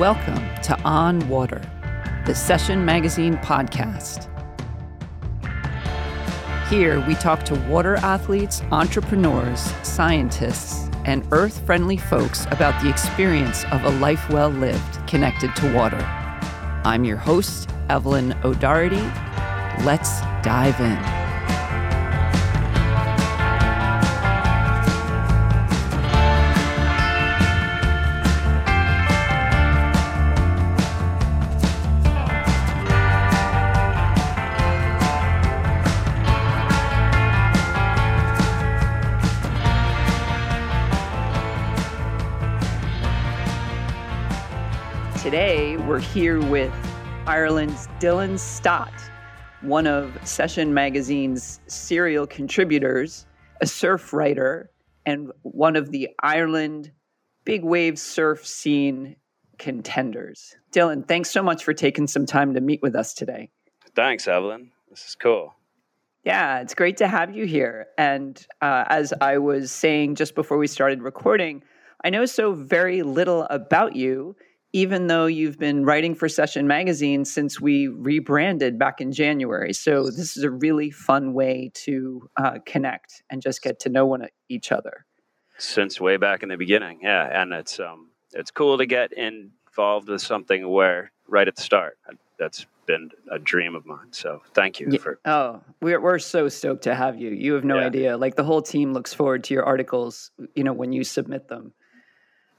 Welcome to On Water, the Session Magazine podcast. Here we talk to water athletes, entrepreneurs, scientists, and earth friendly folks about the experience of a life well lived connected to water. I'm your host, Evelyn O'Doherty. Let's dive in. We're here with Ireland's Dylan Stott, one of Session Magazine's serial contributors, a surf writer, and one of the Ireland big wave surf scene contenders. Dylan, thanks so much for taking some time to meet with us today. Thanks, Evelyn. This is cool. Yeah, it's great to have you here. And uh, as I was saying just before we started recording, I know so very little about you even though you've been writing for Session Magazine since we rebranded back in January. So this is a really fun way to uh, connect and just get to know one each other. Since way back in the beginning, yeah, and it's um, it's cool to get involved with something where right at the start. That's been a dream of mine. So thank you yeah. for. Oh, we're we're so stoked to have you. You have no yeah. idea. Like the whole team looks forward to your articles. You know when you submit them.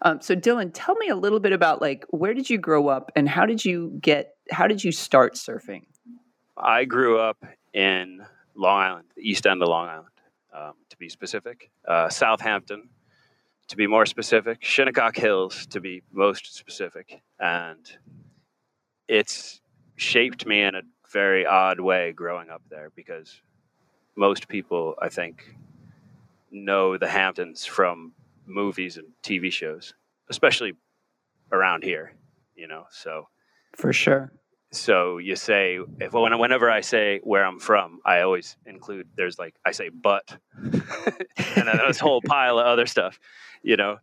Um, so Dylan, tell me a little bit about like where did you grow up and how did you get how did you start surfing? I grew up in Long Island, the east end of Long Island, um, to be specific. Uh, Southampton, to be more specific. Shinnecock Hills, to be most specific, and it's shaped me in a very odd way growing up there because most people, I think, know the Hamptons from movies and TV shows, especially around here, you know. So for sure. So you say if when, whenever I say where I'm from, I always include there's like I say but, and then this whole pile of other stuff, you know.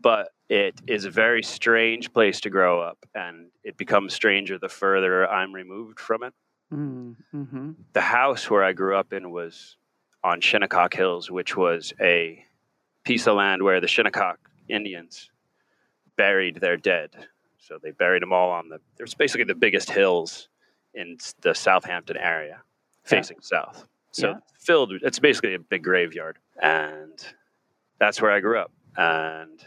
But it is a very strange place to grow up, and it becomes stranger the further I'm removed from it. Mm-hmm. The house where I grew up in was on Shinnecock Hills, which was a piece of land where the Shinnecock Indians buried their dead. So they buried them all on the. There's basically the biggest hills in the Southampton area, facing yeah. south. So yeah. filled. It's basically a big graveyard, and that's where I grew up. And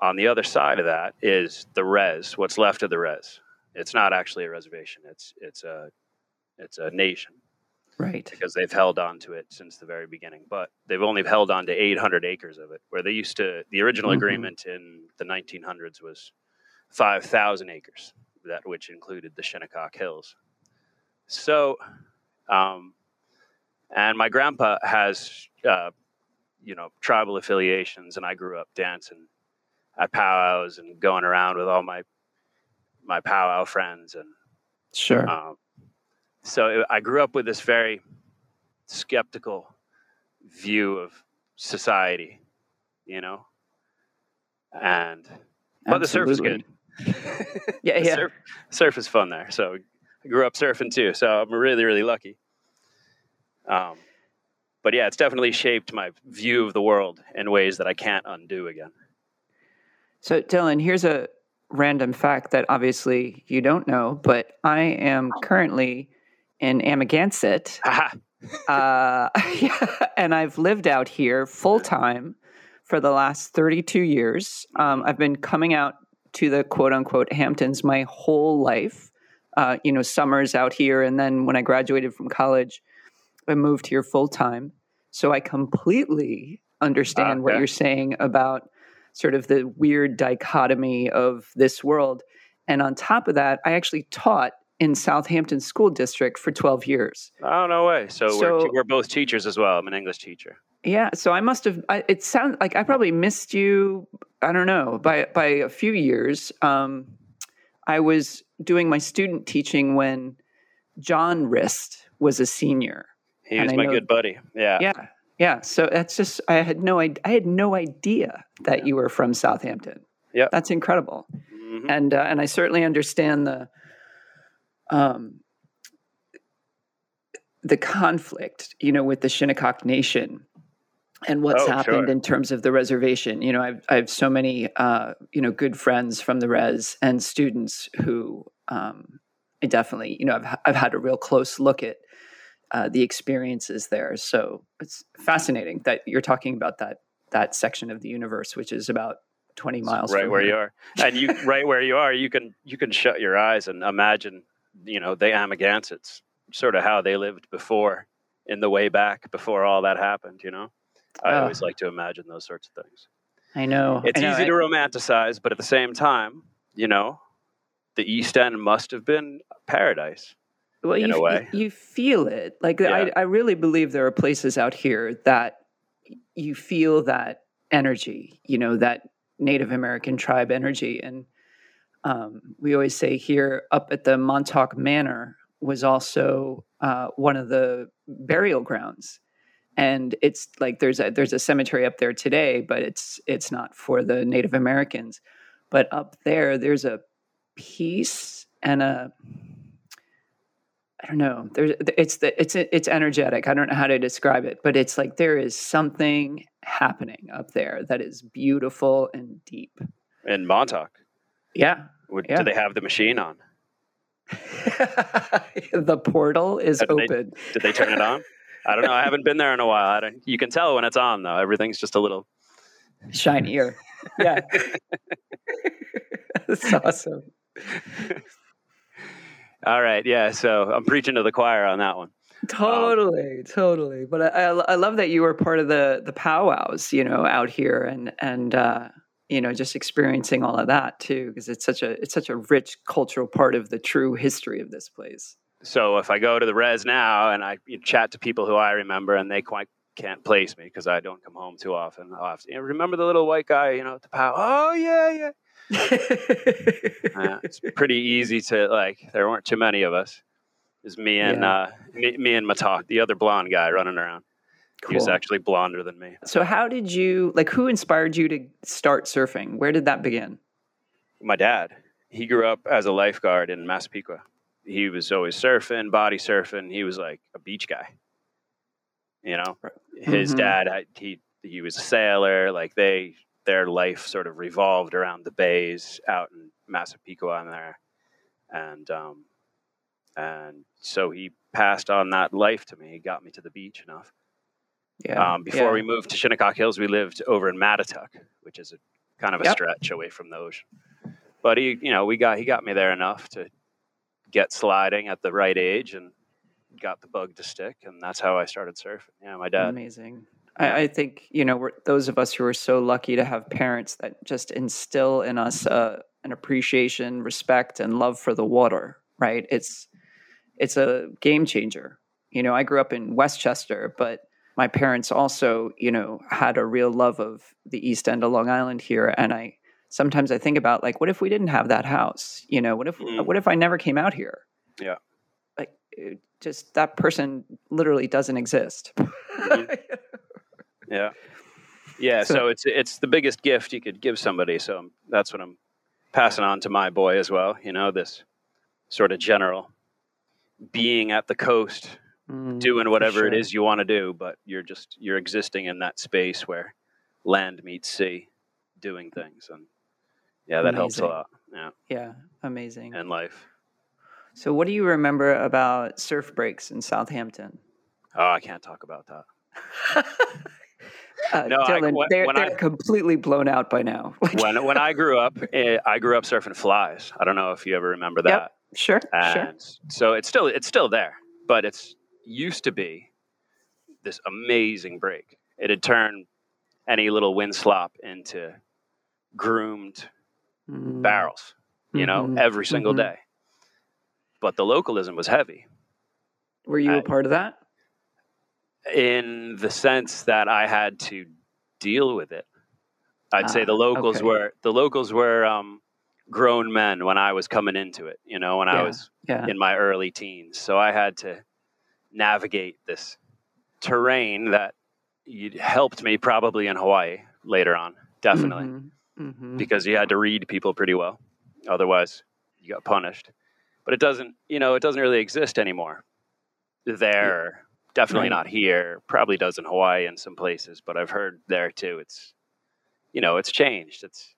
on the other side of that is the res. What's left of the res? It's not actually a reservation. It's it's a it's a nation right? Because they've held on to it since the very beginning, but they've only held on to 800 acres of it, where they used to. The original mm-hmm. agreement in the 1900s was 5,000 acres, that which included the Shinnecock Hills. So, um, and my grandpa has, uh, you know, tribal affiliations, and I grew up dancing at powwows and going around with all my my powwow friends and sure. Um, so I grew up with this very skeptical view of society, you know, and but the surf is good. yeah, yeah. Surf, surf, is fun there. So I grew up surfing too. So I'm really, really lucky. Um, but yeah, it's definitely shaped my view of the world in ways that I can't undo again. So Dylan, here's a random fact that obviously you don't know, but I am currently in Amagansett. uh, yeah, and I've lived out here full time for the last 32 years. Um, I've been coming out to the quote unquote Hamptons my whole life. Uh, you know, summers out here. And then when I graduated from college, I moved here full time. So I completely understand okay. what you're saying about sort of the weird dichotomy of this world. And on top of that, I actually taught in Southampton School District for 12 years. Oh, no way. So, so we're, we're both teachers as well. I'm an English teacher. Yeah, so I must have. I, it sounds like I probably missed you. I don't know by by a few years. Um, I was doing my student teaching when John Rist was a senior. He was my know, good buddy. Yeah, yeah, yeah. So that's just I had no I had no idea that yeah. you were from Southampton. Yeah, that's incredible. mm-hmm. and uh, and I certainly understand the um, the conflict, you know, with the Shinnecock Nation and what's oh, happened sure. in terms of the reservation. You know, I've I have so many uh, you know good friends from the res and students who um, I definitely you know I've I've had a real close look at uh, the experiences there. So it's fascinating that you're talking about that that section of the universe, which is about 20 miles right where here. you are and you right where you are you can you can shut your eyes and imagine you know the Amagansets sort of how they lived before in the way back before all that happened you know i oh. always like to imagine those sorts of things i know it's I know. easy to romanticize but at the same time you know the east end must have been paradise well, in you, a way you feel it like yeah. I, I really believe there are places out here that you feel that energy you know that native american tribe energy and um, we always say here up at the montauk manor was also uh, one of the burial grounds and it's like there's a there's a cemetery up there today but it's it's not for the native americans but up there there's a peace and a I don't know. There's it's the it's it's energetic. I don't know how to describe it, but it's like there is something happening up there that is beautiful and deep. In Montauk. Yeah. Would, yeah. Do they have the machine on? the portal is did open. They, did they turn it on? I don't know. I haven't been there in a while. I don't, you can tell when it's on, though. Everything's just a little shinier. Yeah. That's awesome. All right. Yeah. So I'm preaching to the choir on that one. Totally, um, totally. But I, I, I, love that you were part of the the powwows, you know, out here, and and uh, you know just experiencing all of that too because it's such a it's such a rich cultural part of the true history of this place. So if i go to the res now and i chat to people who i remember and they quite can't place me because i don't come home too often i'll have to you know, remember the little white guy you know at the pow oh yeah yeah. Uh, it's pretty easy to like there weren't too many of us. It's me and yeah. uh, me, me and matak the other blonde guy running around Cool. He was actually blonder than me. So how did you like who inspired you to start surfing? Where did that begin? My dad. He grew up as a lifeguard in Massapequa. He was always surfing, body surfing. He was like a beach guy. You know, his mm-hmm. dad he he was a sailor. Like they their life sort of revolved around the bays out in Massapequa and there, and um, and so he passed on that life to me. He got me to the beach enough. Yeah. Um, before yeah. we moved to Shinnecock Hills, we lived over in Mattituck, which is a kind of a yep. stretch away from the ocean. But he, you know, we got he got me there enough to get sliding at the right age and got the bug to stick, and that's how I started surfing. Yeah, my dad. Amazing. I, I think you know we're, those of us who are so lucky to have parents that just instill in us uh, an appreciation, respect, and love for the water. Right? It's it's a game changer. You know, I grew up in Westchester, but my parents also, you know, had a real love of the East End of Long Island here, and I sometimes I think about like, what if we didn't have that house? You know, what if mm. what if I never came out here? Yeah, like just that person literally doesn't exist. mm-hmm. Yeah, yeah. So, so it's it's the biggest gift you could give somebody. So that's what I'm passing on to my boy as well. You know, this sort of general being at the coast mm, doing whatever sure. it is you want to do, but you're just you're existing in that space where land meets sea, doing things, and yeah, that amazing. helps a lot. Yeah, yeah, amazing. And life. So, what do you remember about surf breaks in Southampton? Oh, I can't talk about that. Uh, no, Dylan, I, they're, they're I, completely blown out by now. when when I grew up, eh, I grew up surfing flies. I don't know if you ever remember that. Yep, sure, and sure. So it's still it's still there, but it's used to be this amazing break. It had turned any little wind slop into groomed mm. barrels, you mm-hmm. know, every single mm-hmm. day. But the localism was heavy. Were you I, a part of that? In the sense that I had to deal with it. I'd ah, say the locals okay. were the locals were um, grown men when I was coming into it. You know, when yeah, I was yeah. in my early teens, so I had to navigate this terrain that you helped me probably in Hawaii later on, definitely, mm-hmm. Mm-hmm. because you had to read people pretty well. Otherwise, you got punished. But it doesn't, you know, it doesn't really exist anymore. There, definitely right. not here. Probably does in Hawaii in some places, but I've heard there too. It's, you know, it's changed. It's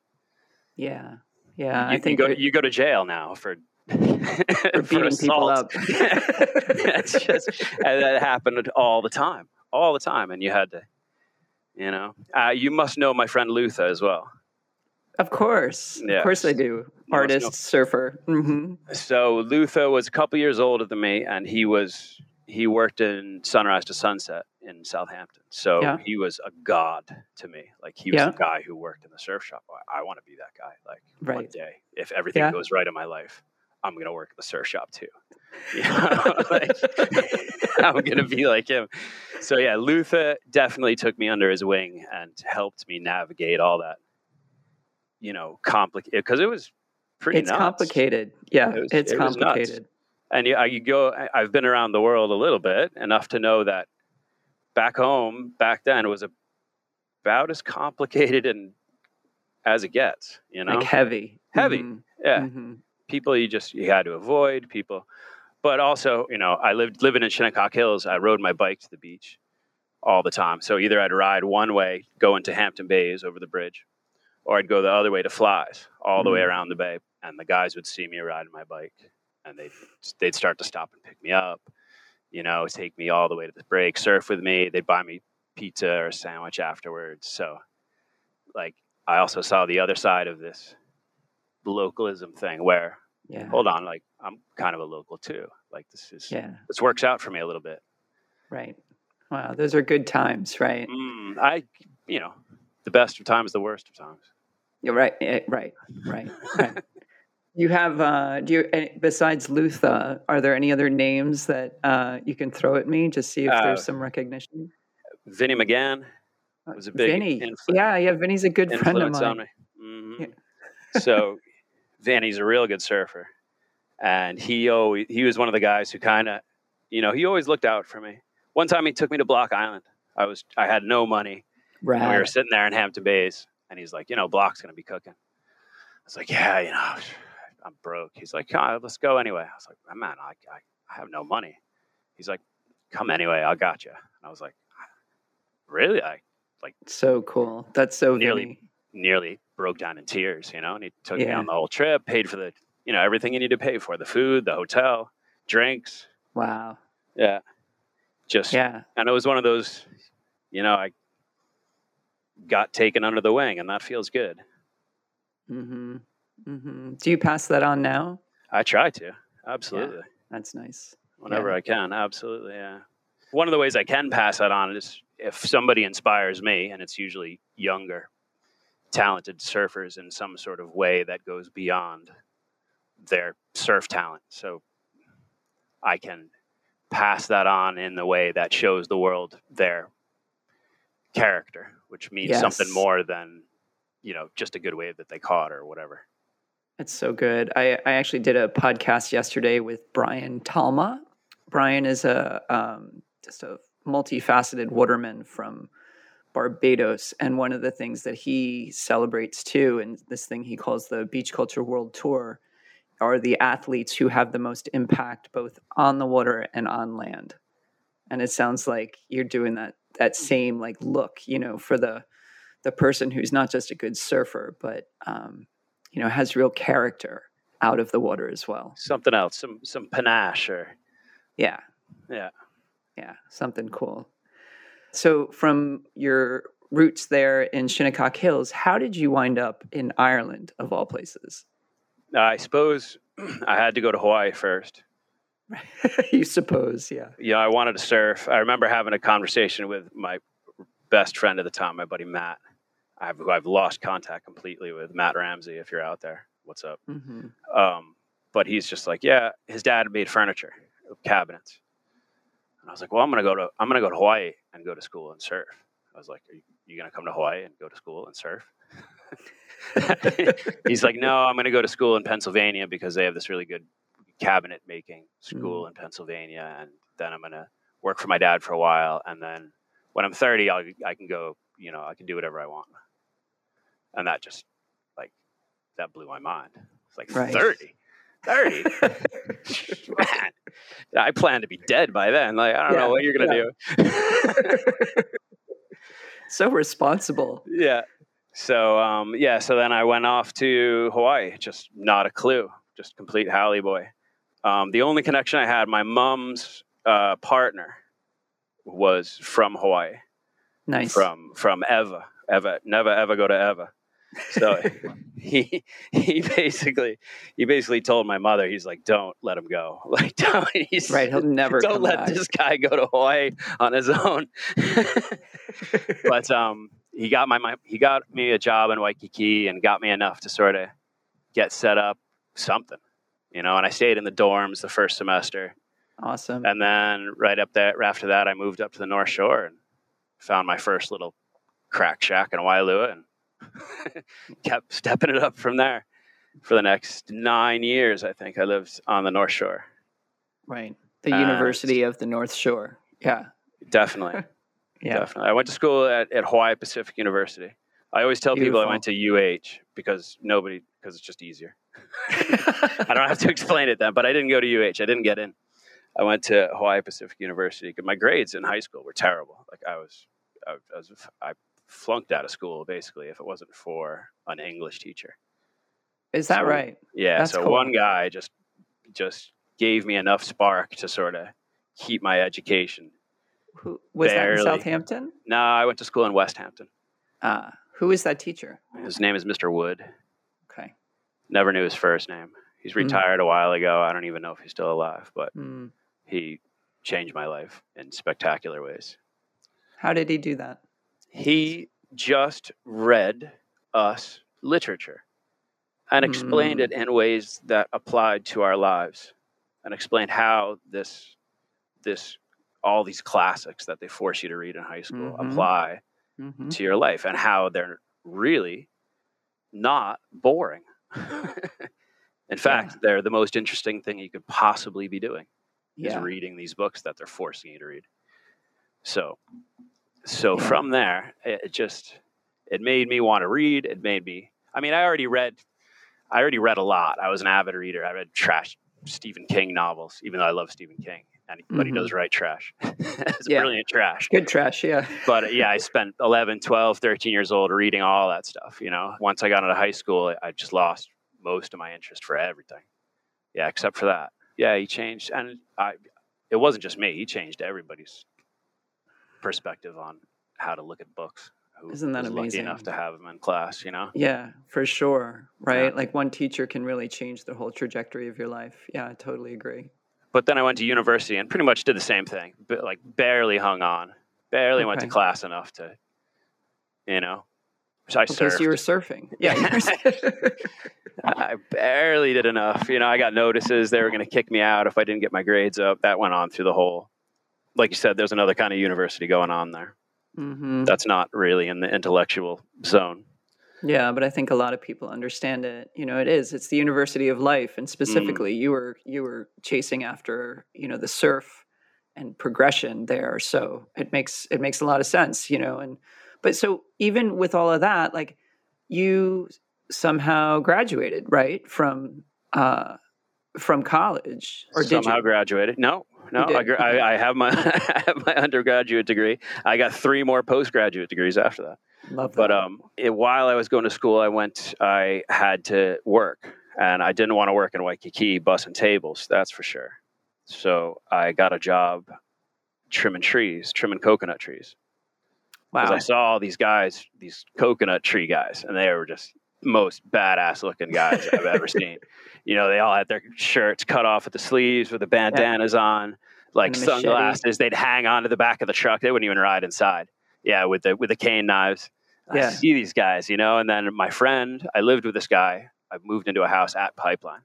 yeah, yeah. You, I think go, you go to jail now for for beating people up. That's just that happened all the time, all the time, and you had to, you know, uh, you must know my friend Luther as well. Of course, yes. of course I do. Artist, surfer. Mm-hmm. So Luther was a couple years older than me, and he was he worked in Sunrise to Sunset in Southampton. So yeah. he was a god to me. Like he was yeah. a guy who worked in the surf shop. I, I want to be that guy. Like right. one day, if everything yeah. goes right in my life, I'm going to work at the surf shop too. You know, like, I'm going to be like him. So yeah, Luther definitely took me under his wing and helped me navigate all that. You know, complicated because it was pretty. It's nuts. complicated. Yeah, it was, it's it complicated. And you, you go. I've been around the world a little bit enough to know that back home back then it was about as complicated and as it gets. You know, like heavy, heavy. Mm-hmm. Yeah. Mm-hmm people you just you had to avoid people but also you know i lived living in shinnecock hills i rode my bike to the beach all the time so either i'd ride one way go into hampton bays over the bridge or i'd go the other way to flies all mm-hmm. the way mm-hmm. around the bay and the guys would see me riding my bike and they'd they'd start to stop and pick me up you know take me all the way to the break surf with me they'd buy me pizza or a sandwich afterwards so like i also saw the other side of this localism thing where yeah. hold on, like I'm kind of a local too. Like this is yeah. this works out for me a little bit. Right. Wow, those are good times, right? Mm, I, you know, the best of times, the worst of times. Yeah, right, eh, right, right, right. you have, uh, do you, besides Luther? are there any other names that uh, you can throw at me? Just see if uh, there's some recognition. Vinny McGann uh, was a big Vinny. Influ- yeah, yeah, Vinny's a good friend of mine. Mm-hmm. Yeah. so Vanny's a real good surfer, and he always he was one of the guys who kind of, you know, he always looked out for me. One time he took me to Block Island. I was I had no money. Right. And We were sitting there in Hampton Bays, and he's like, you know, Block's gonna be cooking. I was like, yeah, you know, I'm broke. He's like, oh, let's go anyway. I was like, man, I, I, I have no money. He's like, come anyway, I got you. And I was like, really? I like so cool. That's so nearly. Nearly broke down in tears, you know, and he took yeah. me on the whole trip, paid for the, you know, everything you need to pay for the food, the hotel, drinks. Wow. Yeah. Just, yeah. And it was one of those, you know, I got taken under the wing and that feels good. Mm-hmm. Mm-hmm. Do you pass that on now? I try to. Absolutely. Yeah, that's nice. Whenever yeah. I can. Absolutely. Yeah. One of the ways I can pass that on is if somebody inspires me, and it's usually younger talented surfers in some sort of way that goes beyond their surf talent. So I can pass that on in the way that shows the world their character, which means yes. something more than, you know, just a good wave that they caught or whatever. That's so good. I, I actually did a podcast yesterday with Brian Talma. Brian is a um, just a multifaceted waterman from Barbados. And one of the things that he celebrates too, and this thing he calls the Beach Culture World Tour, are the athletes who have the most impact both on the water and on land. And it sounds like you're doing that that same like look, you know, for the the person who's not just a good surfer, but um, you know, has real character out of the water as well. Something else, some some panache or yeah. Yeah. Yeah, something cool. So, from your roots there in Shinnecock Hills, how did you wind up in Ireland, of all places? I suppose I had to go to Hawaii first. you suppose, yeah. Yeah, I wanted to surf. I remember having a conversation with my best friend at the time, my buddy Matt, I've, who I've lost contact completely with, Matt Ramsey, if you're out there. What's up? Mm-hmm. Um, but he's just like, yeah, his dad made furniture, cabinets. And I was like, well, I'm gonna go to I'm gonna go to Hawaii and go to school and surf. I was like, are you, you gonna come to Hawaii and go to school and surf? He's like, no, I'm gonna go to school in Pennsylvania because they have this really good cabinet making school mm. in Pennsylvania, and then I'm gonna work for my dad for a while, and then when I'm 30, I'll, I can go, you know, I can do whatever I want. And that just like that blew my mind. It's like right. 30. 30. Man, I plan to be dead by then. Like, I don't yeah, know what you're going to yeah. do. so responsible. Yeah. So, um, yeah, so then I went off to Hawaii, just not a clue, just complete haole boy. Um, the only connection I had, my mom's uh, partner was from Hawaii. Nice. From from Ewa. Ewa. Never ever go to Ewa. So he he basically he basically told my mother he's like don't let him go like don't he's, right he'll never go don't let back. this guy go to Hawaii on his own. but um he got my, my he got me a job in Waikiki and got me enough to sort of get set up something you know and I stayed in the dorms the first semester. Awesome. And then right up there after that I moved up to the North Shore and found my first little crack shack in Waialua and kept stepping it up from there for the next nine years. I think I lived on the North Shore. Right, the University of the North Shore. Yeah, definitely. yeah, definitely. I went to school at, at Hawaii Pacific University. I always tell Beautiful. people I went to UH because nobody because it's just easier. I don't have to explain it then, but I didn't go to UH. I didn't get in. I went to Hawaii Pacific University because my grades in high school were terrible. Like I was, I was, I flunked out of school basically if it wasn't for an English teacher. Is that so, right? Yeah. That's so cool. one guy just just gave me enough spark to sort of keep my education. Who was Barely. that in Southampton? No, I went to school in Westhampton. Ah, uh, who is that teacher? His name is Mr. Wood. Okay. Never knew his first name. He's hmm. retired mm. a while ago. I don't even know if he's still alive, but mm. he changed my life in spectacular ways. How did he do that? He just read us literature and explained mm. it in ways that applied to our lives and explained how this this all these classics that they force you to read in high school mm-hmm. apply mm-hmm. to your life and how they're really not boring. in fact, yeah. they're the most interesting thing you could possibly be doing is reading these books that they're forcing you to read. So so from there, it just it made me want to read. It made me. I mean, I already read. I already read a lot. I was an avid reader. I read trash Stephen King novels, even though I love Stephen King. And, mm-hmm. But he does write trash. it's yeah. brilliant trash. Good trash, yeah. but yeah, I spent 11, 12, 13 years old reading all that stuff. You know, once I got into high school, I just lost most of my interest for everything. Yeah, except for that. Yeah, he changed. And I, it wasn't just me, he changed everybody's perspective on how to look at books. Who Isn't that amazing? Lucky enough to have them in class, you know. Yeah, for sure. Right, yeah. like one teacher can really change the whole trajectory of your life. Yeah, I totally agree. But then I went to university and pretty much did the same thing, but like barely hung on, barely okay. went to class enough to, you know. I okay, surfed. you were surfing. Yeah. I barely did enough. You know, I got notices they were going to kick me out if I didn't get my grades up. That went on through the whole like you said, there's another kind of university going on there. Mm-hmm. That's not really in the intellectual zone. Yeah, but I think a lot of people understand it. You know, it is. It's the university of life, and mm. specifically, mm. you were you were chasing after you know the surf and progression there. So it makes it makes a lot of sense. You know, and but so even with all of that, like you somehow graduated right from uh from college or somehow graduated no no, I, I, I, have my I have my undergraduate degree. I got three more postgraduate degrees after that. Love that. But um, it, while I was going to school, I went. I had to work, and I didn't want to work in Waikiki bussing tables. That's for sure. So I got a job trimming trees, trimming coconut trees. Wow! Because I saw all these guys, these coconut tree guys, and they were just most badass looking guys I've ever seen. You know, they all had their shirts cut off at the sleeves with the bandanas yeah. on, like sunglasses. They'd hang onto the back of the truck. They wouldn't even ride inside. Yeah, with the with the cane knives. Yeah. I see these guys, you know, and then my friend, I lived with this guy. I moved into a house at Pipeline.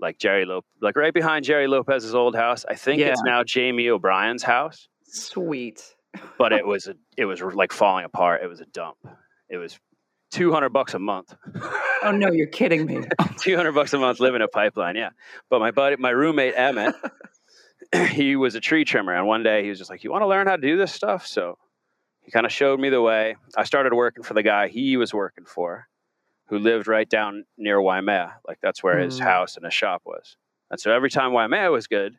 Like Jerry Lopez, like right behind Jerry Lopez's old house. I think yeah. it's now Jamie O'Brien's house. Sweet. but it was a, it was like falling apart. It was a dump. It was 200 bucks a month. oh no, you're kidding me. 200 bucks a month living a pipeline, yeah. But my buddy, my roommate Emmett, he was a tree trimmer and one day he was just like, "You want to learn how to do this stuff?" So he kind of showed me the way. I started working for the guy he was working for. who lived right down near Waimea. Like that's where mm. his house and his shop was. And so every time Waimea was good,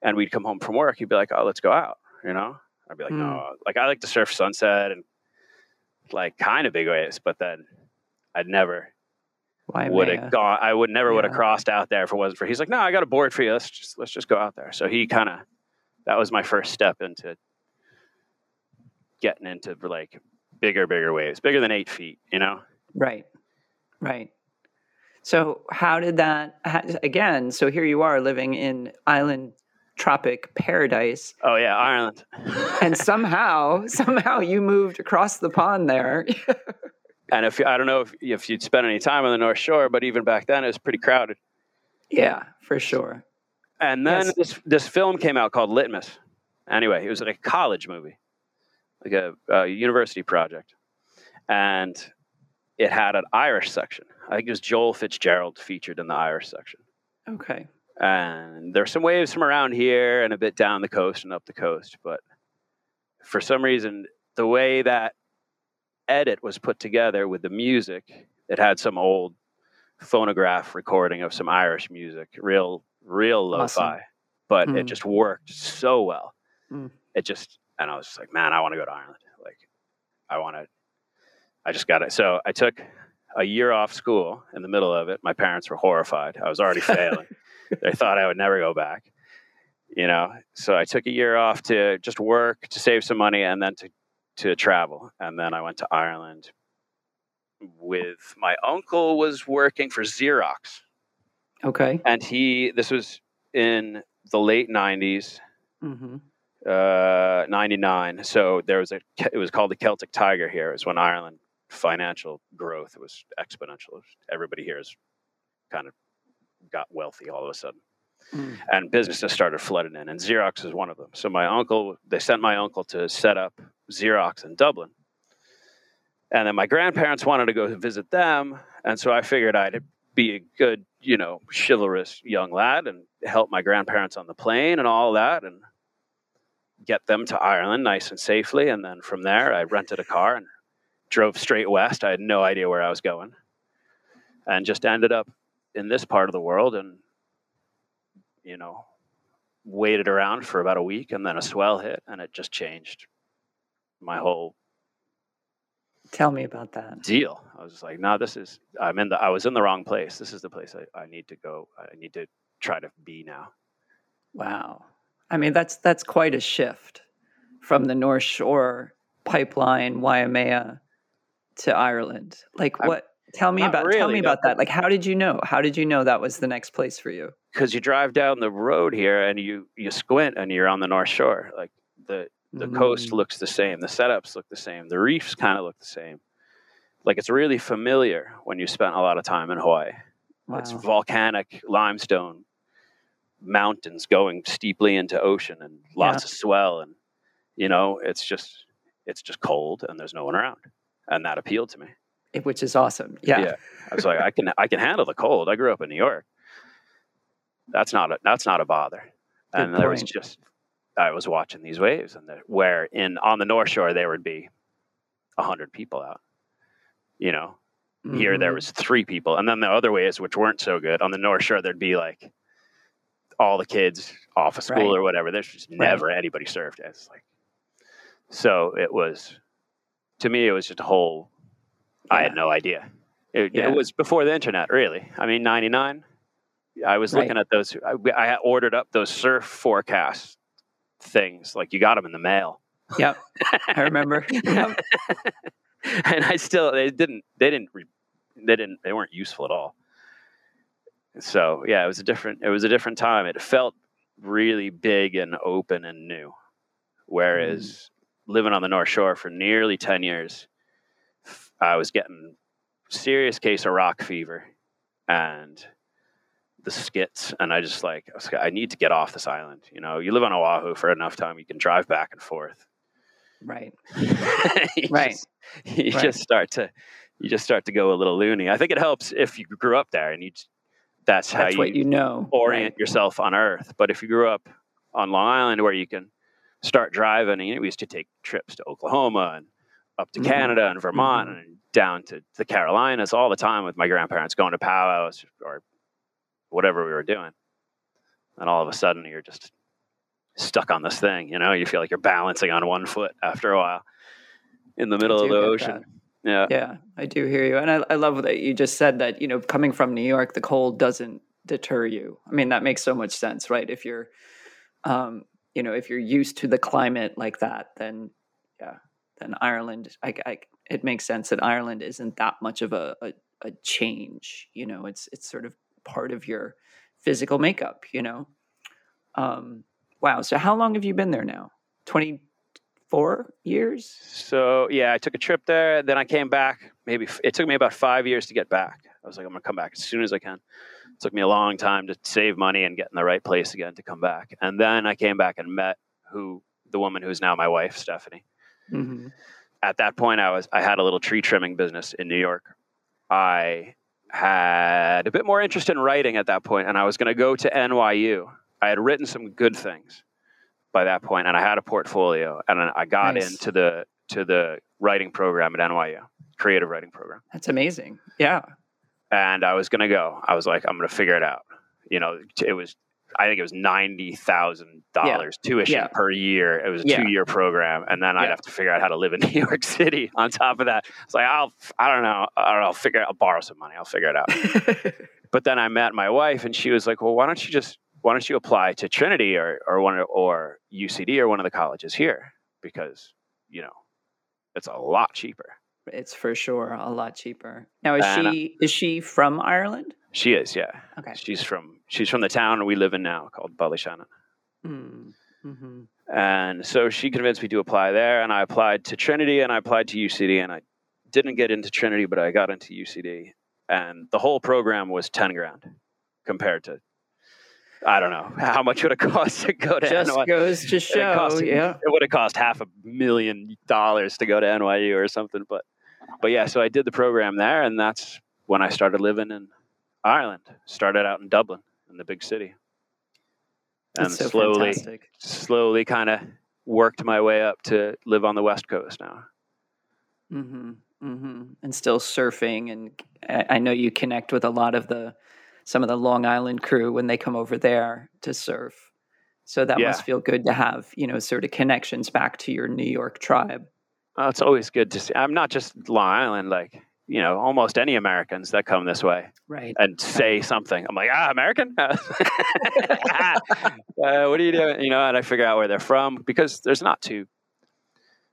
and we'd come home from work, he'd be like, "Oh, let's go out," you know. I'd be like, mm. "No, like I like to surf sunset and like kind of big waves, but then I'd never would have gone. I would never yeah. would have crossed out there if it wasn't for. He's like, "No, I got a board for you. Let's just let's just go out there." So he kind of that was my first step into getting into like bigger, bigger waves, bigger than eight feet. You know. Right. Right. So how did that again? So here you are living in island tropic paradise. Oh yeah, Ireland. and somehow, somehow you moved across the pond there. and if I don't know if if you'd spent any time on the North Shore, but even back then it was pretty crowded. Yeah, for sure. And then yes. this this film came out called Litmus. Anyway, it was like a college movie, like a, a university project, and it had an Irish section. I think it was Joel Fitzgerald featured in the Irish section. Okay. And there's some waves from around here and a bit down the coast and up the coast, but for some reason, the way that edit was put together with the music, it had some old phonograph recording of some Irish music, real, real lo-fi, awesome. but mm. it hmm. just worked so well. Mm. It just, and I was just like, man, I want to go to Ireland. Like, I want to I just got it. So I took a year off school in the middle of it. My parents were horrified. I was already failing. They thought I would never go back. You know, so I took a year off to just work to save some money and then to to travel. And then I went to Ireland with my uncle was working for Xerox. Okay. And he this was in the late 90s. Mm-hmm. Uh, 99. So there was a, it was called the Celtic Tiger here. It was when Ireland financial growth. Was exponential. Everybody here is kind of got wealthy all of a sudden. Mm. And businesses started flooding in, and Xerox is one of them. So my uncle, they sent my uncle to set up Xerox in Dublin. And then my grandparents wanted to go visit them, and so I figured I'd be a good, you know, chivalrous young lad and help my grandparents on the plane and all that, and get them to Ireland nice and safely. And then from there, I rented a car and drove straight west. I had no idea where I was going, and just ended up in this part of the world, and you know, waited around for about a week, and then a swell hit, and it just changed my whole. Tell me about that deal. I was just like, no, this is. I'm in the. I was in the wrong place. This is the place I, I need to go. I need to try to be now. Wow. I mean, that's that's quite a shift from the North Shore pipeline, Waimea, to Ireland? Like what? Tell me about really, tell me about that. Like how did you know? How did you know that was the next place for you? Because you drive down the road here and you you squint and you're on the North Shore. Like the the mm. coast looks the same, the setups look the same, the reefs kind of look the same. Like it's really familiar when you spent a lot of time in Hawaii. Wow. It's volcanic limestone mountains going steeply into ocean and lots yeah. of swell and you know it's just it's just cold and there's no one around and that appealed to me. Which is awesome. Yeah. Yeah. I was like, I can I can handle the cold. I grew up in New York. That's not a that's not a bother. Good and point. there was just I was watching these waves and the, where in on the North Shore there would be a hundred people out. You know, mm-hmm. here there mm-hmm. was three people, and then the other waves which weren't so good on the North Shore there'd be like all the kids off of school right. or whatever. There's just right. never anybody served. It's like so it was to me, it was just a whole. I had no idea. It, yeah. it, was before the internet, really. I mean, '99. I was right. looking at those. I, I ordered up those surf forecast things. Like you got them in the mail. Yep, I remember. Yep. and I still they didn't they didn't they didn't they weren't useful at all. So yeah, it was a different it was a different time. It felt really big and open and new. Whereas mm. living on the North Shore for nearly 10 years, I was getting serious case of rock fever and the skits. And I just like, I, like, I need to get off this island. You know, you live on Oahu for enough time, you can drive back and forth. Right. you right. Just, you right. just start to, you just start to go a little loony. I think it helps if you grew up there and you, that's, that's how you, what you know orient right. yourself on earth. But if you grew up on Long Island where you can start driving. And, you know, we used to take trips to Oklahoma and up to mm-hmm. Canada and Vermont mm-hmm. and down to the Carolinas all the time with my grandparents going to powwows or whatever we were doing. And all of a sudden you're just stuck on this thing, you know, you feel like you're balancing on one foot after a while in the middle of the ocean. That. Yeah. Yeah, I do hear you. And I, I love that you just said that, you know, coming from New York, the cold doesn't deter you. I mean, that makes so much sense, right? If you're, um, you know, if you're used to the climate like that, then then Ireland, I, I, it makes sense that Ireland isn't that much of a, a, a change. You know, it's it's sort of part of your physical makeup. You know, um, wow. So how long have you been there now? Twenty four years. So yeah, I took a trip there. Then I came back. Maybe it took me about five years to get back. I was like, I'm gonna come back as soon as I can. It took me a long time to save money and get in the right place again to come back. And then I came back and met who the woman who's now my wife, Stephanie. Mm-hmm. At that point, I was I had a little tree trimming business in New York. I had a bit more interest in writing at that point, and I was going to go to NYU. I had written some good things by that point, and I had a portfolio, and I got nice. into the to the writing program at NYU, creative writing program. That's amazing. Yeah. And I was going to go. I was like, I'm going to figure it out. You know, it was I think it was ninety thousand yeah. dollars tuition yeah. per year. It was a yeah. two year program, and then I'd have to figure out how to live in New York City. On top of that, it's like I'll I don't know I don't know I'll figure I'll borrow some money. I'll figure it out. but then I met my wife, and she was like, "Well, why don't you just why don't you apply to Trinity or or one or UCD or one of the colleges here because you know it's a lot cheaper." It's for sure a lot cheaper. Now is and, she is she from Ireland? She is, yeah. Okay. She's from she's from the town we live in now called Ballyshannon. Mm. Mm-hmm. And so she convinced me to apply there, and I applied to Trinity, and I applied to UCD, and I didn't get into Trinity, but I got into UCD, and the whole program was ten grand compared to I don't know how much would it cost to go to just NYU. goes to show. It, cost, yeah, it would have cost half a million dollars to go to NYU or something, but but yeah, so I did the program there, and that's when I started living in Ireland. Started out in Dublin, in the big city, and so slowly, fantastic. slowly, kind of worked my way up to live on the West Coast now. Mm-hmm. Mm-hmm. And still surfing, and I know you connect with a lot of the some of the Long Island crew when they come over there to surf. So that yeah. must feel good to have, you know, sort of connections back to your New York tribe. Oh, it's always good to see. I'm not just Long Island, like you know, almost any Americans that come this way, right, and say something. I'm like, ah, American. uh, what are you doing? You know, and I figure out where they're from because there's not too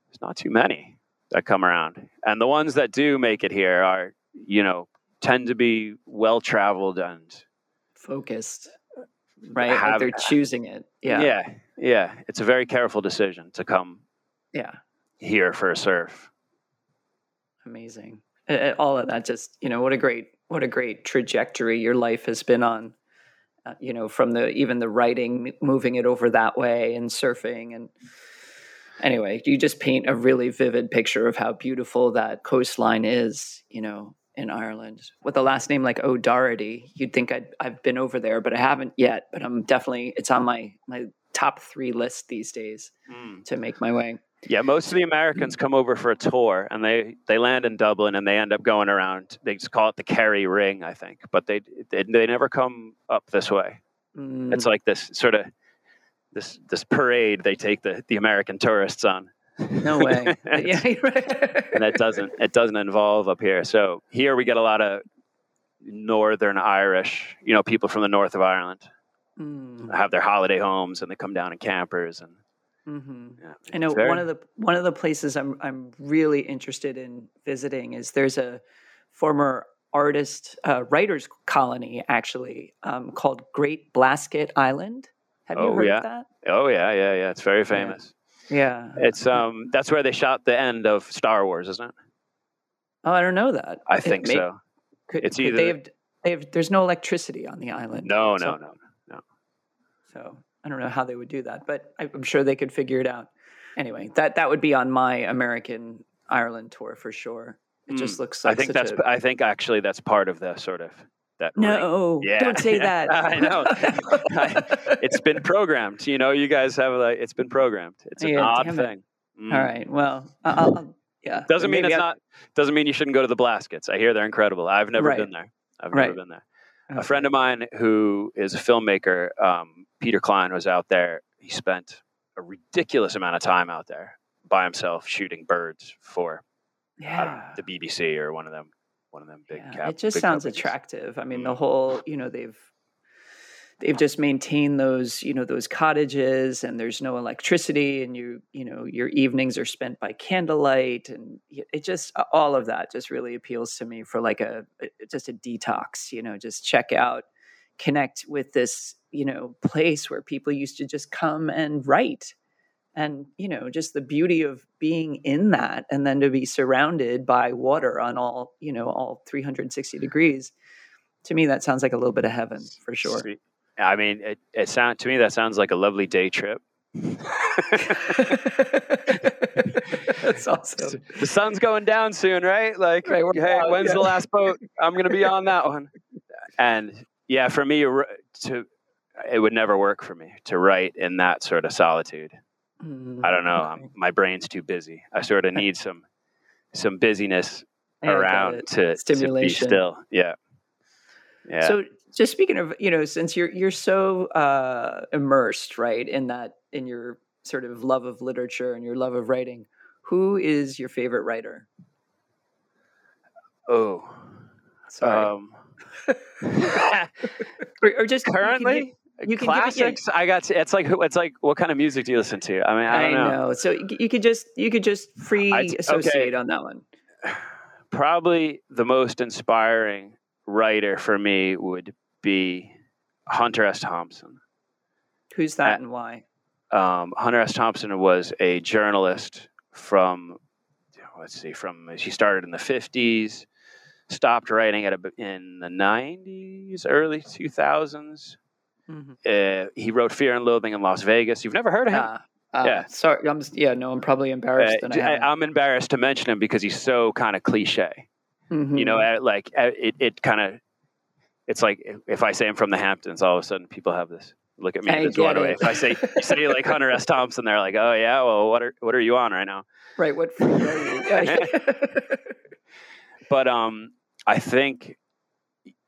there's not too many that come around, and the ones that do make it here are, you know, tend to be well traveled and focused, right? Have, like they're choosing it. Yeah, yeah, yeah. It's a very careful decision to come. Yeah here for a surf. Amazing. All of that just, you know, what a great what a great trajectory your life has been on. Uh, you know, from the even the writing moving it over that way and surfing and anyway, you just paint a really vivid picture of how beautiful that coastline is, you know, in Ireland. With a last name like O'Doherty, you'd think I'd, I've been over there, but I haven't yet. But I'm definitely, it's on my, my top three list these days mm. to make my way. Yeah, most of the Americans come over for a tour, and they they land in Dublin, and they end up going around. They just call it the Kerry Ring, I think, but they they, they never come up this way. Mm. It's like this sort of this this parade they take the the American tourists on. No way. yeah, and it doesn't it doesn't involve up here. So here we get a lot of Northern Irish, you know, people from the north of Ireland mm. have their holiday homes, and they come down in campers and Mm-hmm. Yeah, I know very... one of the one of the places I'm I'm really interested in visiting is there's a former artist uh, writers colony actually um, called Great Blasket Island. Have you oh, heard yeah. of that? Oh yeah, yeah, yeah. It's very famous. Yeah. yeah. It's um that's where they shot the end of Star Wars, isn't it? Oh, I don't know that. I think may, so. Could, it's either they have, they have. There's no electricity on the island. No, so, no, no, no. So I don't know how they would do that, but I'm sure they could figure it out. Anyway, that that would be on my American Ireland tour for sure. It mm. just looks like I think that's a... I think actually that's part of the sort of that no yeah. don't say that i know it's been programmed you know you guys have like it's been programmed it's an yeah, odd thing mm. all right well I'll, Yeah. Doesn't mean it's not. Doesn't mean you shouldn't go to the Blaskets. I hear they're incredible. I've never Right. been there. I've Right. never been there. A friend of mine who is a filmmaker, um, Peter Klein, was out there. He spent a ridiculous amount of time out there by himself shooting birds for don't know, Yeah. the BBC or one of them, one of them big. Yeah, cap- it just sounds companies. attractive. I mean, Mm. the whole, you know, they've they've just maintained those, you know, those cottages, and there's no electricity, and you, you know, your evenings are spent by candlelight, and it just all of that just really appeals to me for like a, just a detox. You know, just check out, connect with this, you know, place where people used to just come and write. And you know, just the beauty of being in that, and then to be surrounded by water on all, you know, all 360 degrees. To me, that sounds like a little bit of heaven for sure. Sweet. I mean, it, it sound to me that sounds like a lovely day trip. That's awesome. the sun's going down soon, right? Like, Right, hey, out, when's yeah. the last boat? I'm going to be on that one. And yeah, for me, to it would never work for me to write in that sort of solitude. I don't know. I'm, my brain's too busy. I sort of need some some busyness Yeah, around to, to be still. Yeah. Yeah. So, just speaking of, you know, since you're you're so uh, immersed, right, in that in your sort of love of literature and your love of writing, who is your favorite writer? oh. Sorry, Um, or, or just you can currently, you can give it- yeah. classics. I got. To, it's like it's like what kind of music do you listen to? I mean, I I, don't know. know. So you, could just you could just free okay. associate on that one. Probably the most inspiring writer for me would be Hunter S. Thompson. Who's that Uh, and why? Um, Hunter S. Thompson was a journalist from let's see, from he started in the fifties, stopped writing at a, in the nineties, early two thousands. Mhm. Uh, he wrote Fear and Loathing in Las Vegas. You've never heard of him? Ah, ah, yeah. Sorry, I'm yeah. No, I'm probably Uh, embarrassed. I I, I'm embarrassed to mention him because he's so kind of cliche. Mhm. You know, uh, like uh, it, it kind of, it's like if- I say I'm from the Hamptons, all of a sudden people have this look at me I this it. If I say you say like Hunter S. Thompson, they're like, oh yeah, well what are what are you on right now? right. What are you? But um, I think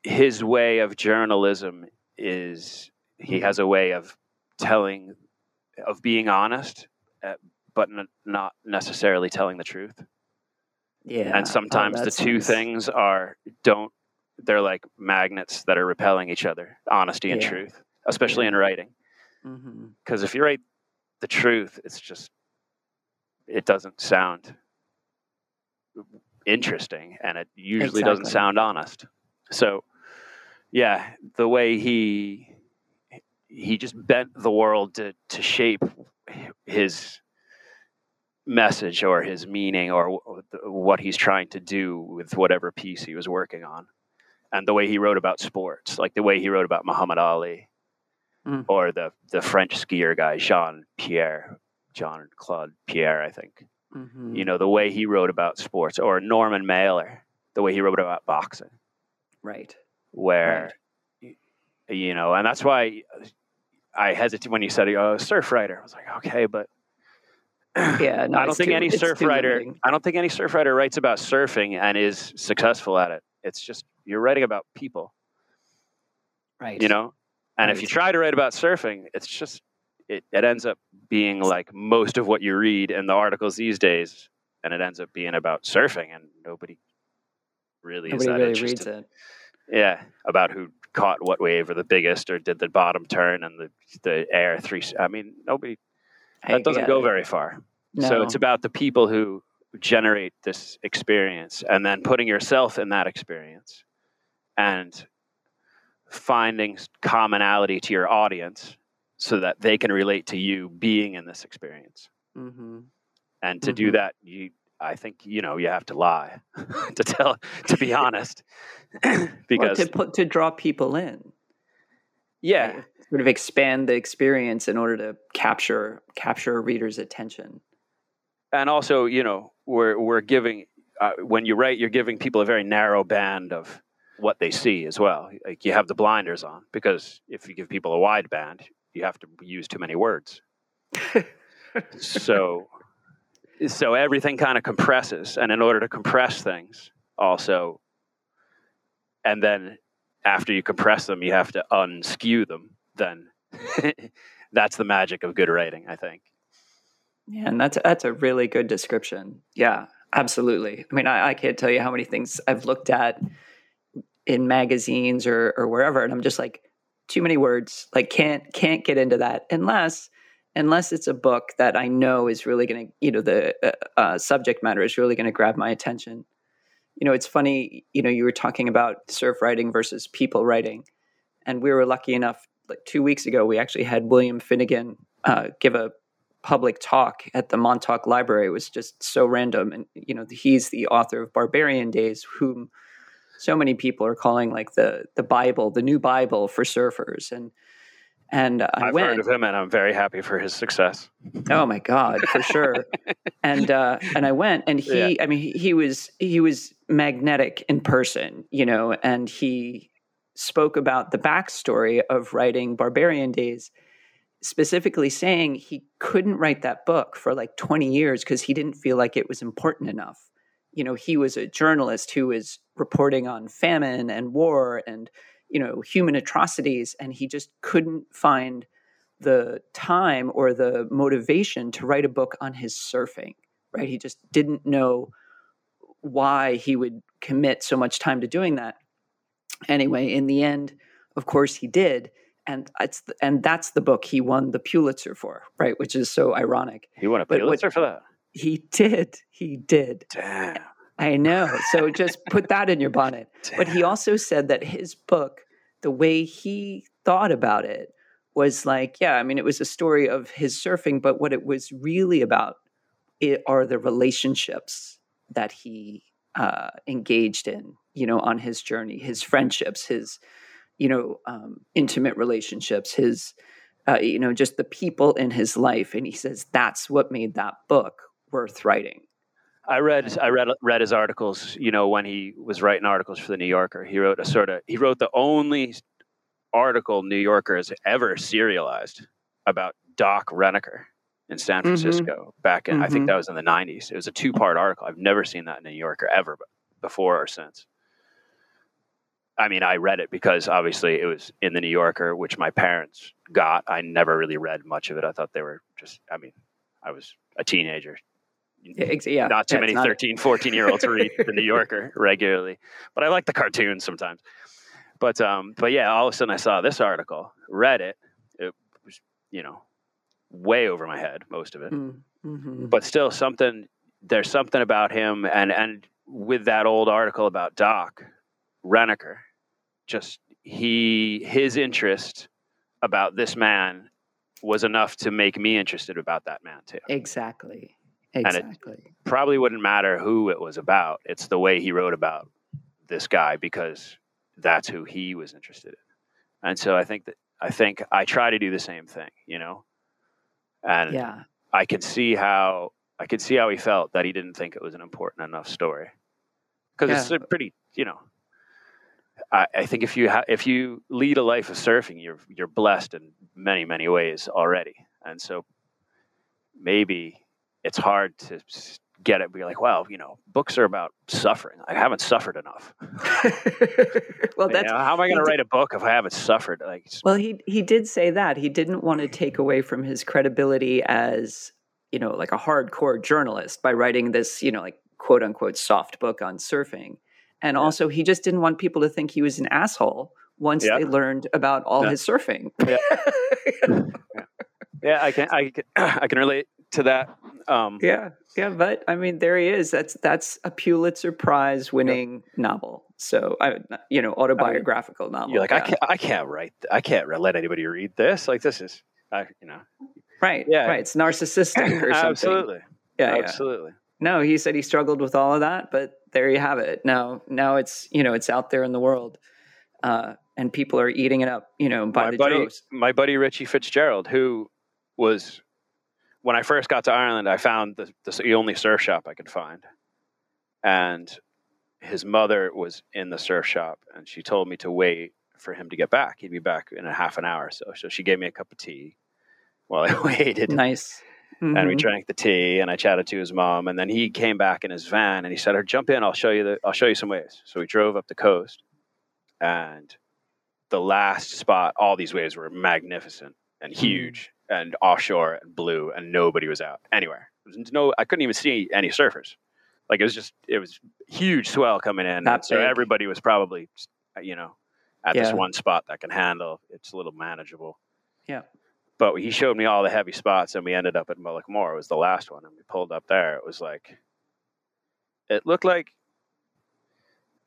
his way of journalism is he has a way of telling, of being honest, uh, but n- not necessarily telling the truth. yeah. and sometimes Oh, the two seems- things are don't they're like magnets that are repelling each other honesty and Yeah. truth especially Yeah. in writing. Mm-hmm. Because if you write the truth it's just it doesn't sound interesting and it usually doesn't sound honest. So yeah the way he he just bent the world to to shape his message or his meaning or what he's trying to do with whatever piece he was working on and the way he wrote about sports like the way he wrote about muhammad ali Mm. or the the french skier guy jean pierre Jean Claude pierre i think Mhm. you know the way he wrote about sports or norman mailer the way he wrote about boxing Right. where y- you know and that's why i hesitate when you said oh surf writer i was like okay but Yeah. No, I don't think too- any surf writer. I don't think any surf writer writes about surfing and is successful at it. It's just you're writing about people, Right. you know. And if you try to write about surfing, it's just it, it ends up being like most of what you read in the articles these days, and it ends up being about surfing, and nobody really is Nobody that really interested. reads it. Yeah, about who caught what wave or the biggest or did the bottom turn and the the air three. I mean, nobody that doesn't go it. very far. No. So it's about the people who generate this experience and then putting yourself in that experience and finding commonality to your audience so that they can relate to you being in this experience. Mhm. And to do Mhm. that, you I think you know you have to lie to tell to be honest Well, because to put to draw people in. yeah right? Sort of expand the experience in order to capture capture a reader's attention. and also you know we're we're giving uh, when you write you're giving people a very narrow band of what they see as well like you have the blinders on because if you give people a wide band you have to use too many words so so everything kind of compresses, and in order to compress things, also, and then after you compress them, you have to unskew them. Then that's the magic of good writing, I think. Yeah, and that's that's a really good description. Yeah, absolutely. I mean, I, I can't tell you how many things I've looked at in magazines or or wherever, and I'm just like, too many words. Like, can't can't get into that unless unless it's a book that I know is really going to, you know, the uh, uh, subject matter is really going to grab my attention. You know, it's funny. You know, you were talking about surf writing versus people writing, and we were lucky enough. Like two weeks ago, we actually had William Finnegan uh, give a public talk at the Montauk Library. It was just so random, and you know, he's the author of Barbarian Days, whom so many people are calling like the the Bible, the new Bible for surfers, and and I have went, heard of him, and I'm very happy for his success. Oh my god, for sure. and uh, and I went, and he, yeah. I mean, he, he was he was magnetic in person, you know, and he spoke about the backstory of writing Barbarian Days, specifically saying he couldn't write that book for like 20 years because he didn't feel like it was important enough. You know, he was a journalist who was reporting on famine and war and you know human atrocities and he just couldn't find the time or the motivation to write a book on his surfing right? He just didn't know why he would commit so much time to doing that. Anyway in the end of course he did and it's and that's the book he won the Pulitzer for right? Which is so ironic. He won a Pulitzer for that he did he did Damn. I know. So just put that in your bonnet. Damn. But he also said that his book, the way he thought about it, was like, yeah, I mean, it was a story of his surfing, but what it was really about it are the relationships that he uh, engaged in, you know, on his journey, his friendships, his, you know, um, intimate relationships, his, uh, you know, just the people in his life. And he says that's what made that book worth writing. I read I read read his articles. You know, when he was writing articles for the New Yorker, he wrote a sort of he wrote the only article New Yorker has ever serialized about Doc Renneker in San mm-hmm. Francisco mm-hmm. back in mm-hmm. I think mm-hmm. that was in the '90s. It was a two part article. I've never seen that in New Yorker ever, before or since. I mean, I read it because obviously it was in the New Yorker, which my parents got. I never really read much of it. I thought they were just. I mean, I was a teenager, yeah, not too many not 13, 14 year olds read the New Yorker regularly, but I like the cartoons sometimes. But um, but yeah, all of a sudden I saw this article, read it. It was you know way over my head, most of it, mm, mm-hmm. but still something. There's something about him, and and with that old article about Doc Renneker, just he his interest about this man was enough to make me interested about that man too. Exactly. Exactly. And it probably wouldn't matter who it was about. It's the way he wrote about this guy because that's who he was interested in. And so I think that I think I try to do the same thing, you know. And yeah. I could see how I could see how he felt that he didn't think it was an important enough story. Because yeah. it's a pretty, you know, I, I think if you ha- if you lead a life of surfing, you're you're blessed in many many ways already, and so maybe it's hard to get it. Be like, well, you know, books are about suffering. I haven't suffered enough. well, that's you know, how am I going to write a book if I haven't suffered? Like, well, he he did say that he didn't want to take away from his credibility as you know, like a hardcore journalist by writing this, you know, like quote unquote soft book on surfing. And yeah. also, he just didn't want people to think he was an asshole once yeah. they learned about all yeah. his surfing. yeah. yeah, I can I can I can relate to that. Um, yeah, yeah, but I mean, there he is. That's that's a Pulitzer Prize winning novel. So I, you know, autobiographical I mean, novel. You're like, yeah. I can't, I can't write, I can't let anybody read this. Like this is, I, you know, right, yeah, right. It's narcissistic or something. Absolutely, yeah, absolutely. Yeah. No, he said he struggled with all of that, but there you have it. Now, now it's you know it's out there in the world, uh, and people are eating it up. You know, by my the buddy. My buddy Richie Fitzgerald, who was when I first got to Ireland, I found the, the only surf shop I could find. And his mother was in the surf shop and she told me to wait for him to get back. He'd be back in a half an hour or so. So she gave me a cup of tea while I waited. Nice. mm-hmm. and we mm-hmm. drank the tea and I chatted to his mom and then he came back in his van and he said, "Jump in, I'll show you the I'll show you some waves." So we drove up the coast and the last spot all these waves were magnificent and mm. huge. And offshore and blue and nobody was out anywhere. no I couldn't even see any surfers. Like it was just it was huge swell coming in. so everybody was probably you know at yeah. this one spot that can handle. It's a little manageable. Yeah. But he showed me all the heavy spots, and we ended up at Mullaghmore. It was the last one, and we pulled up there. It was like, it looked like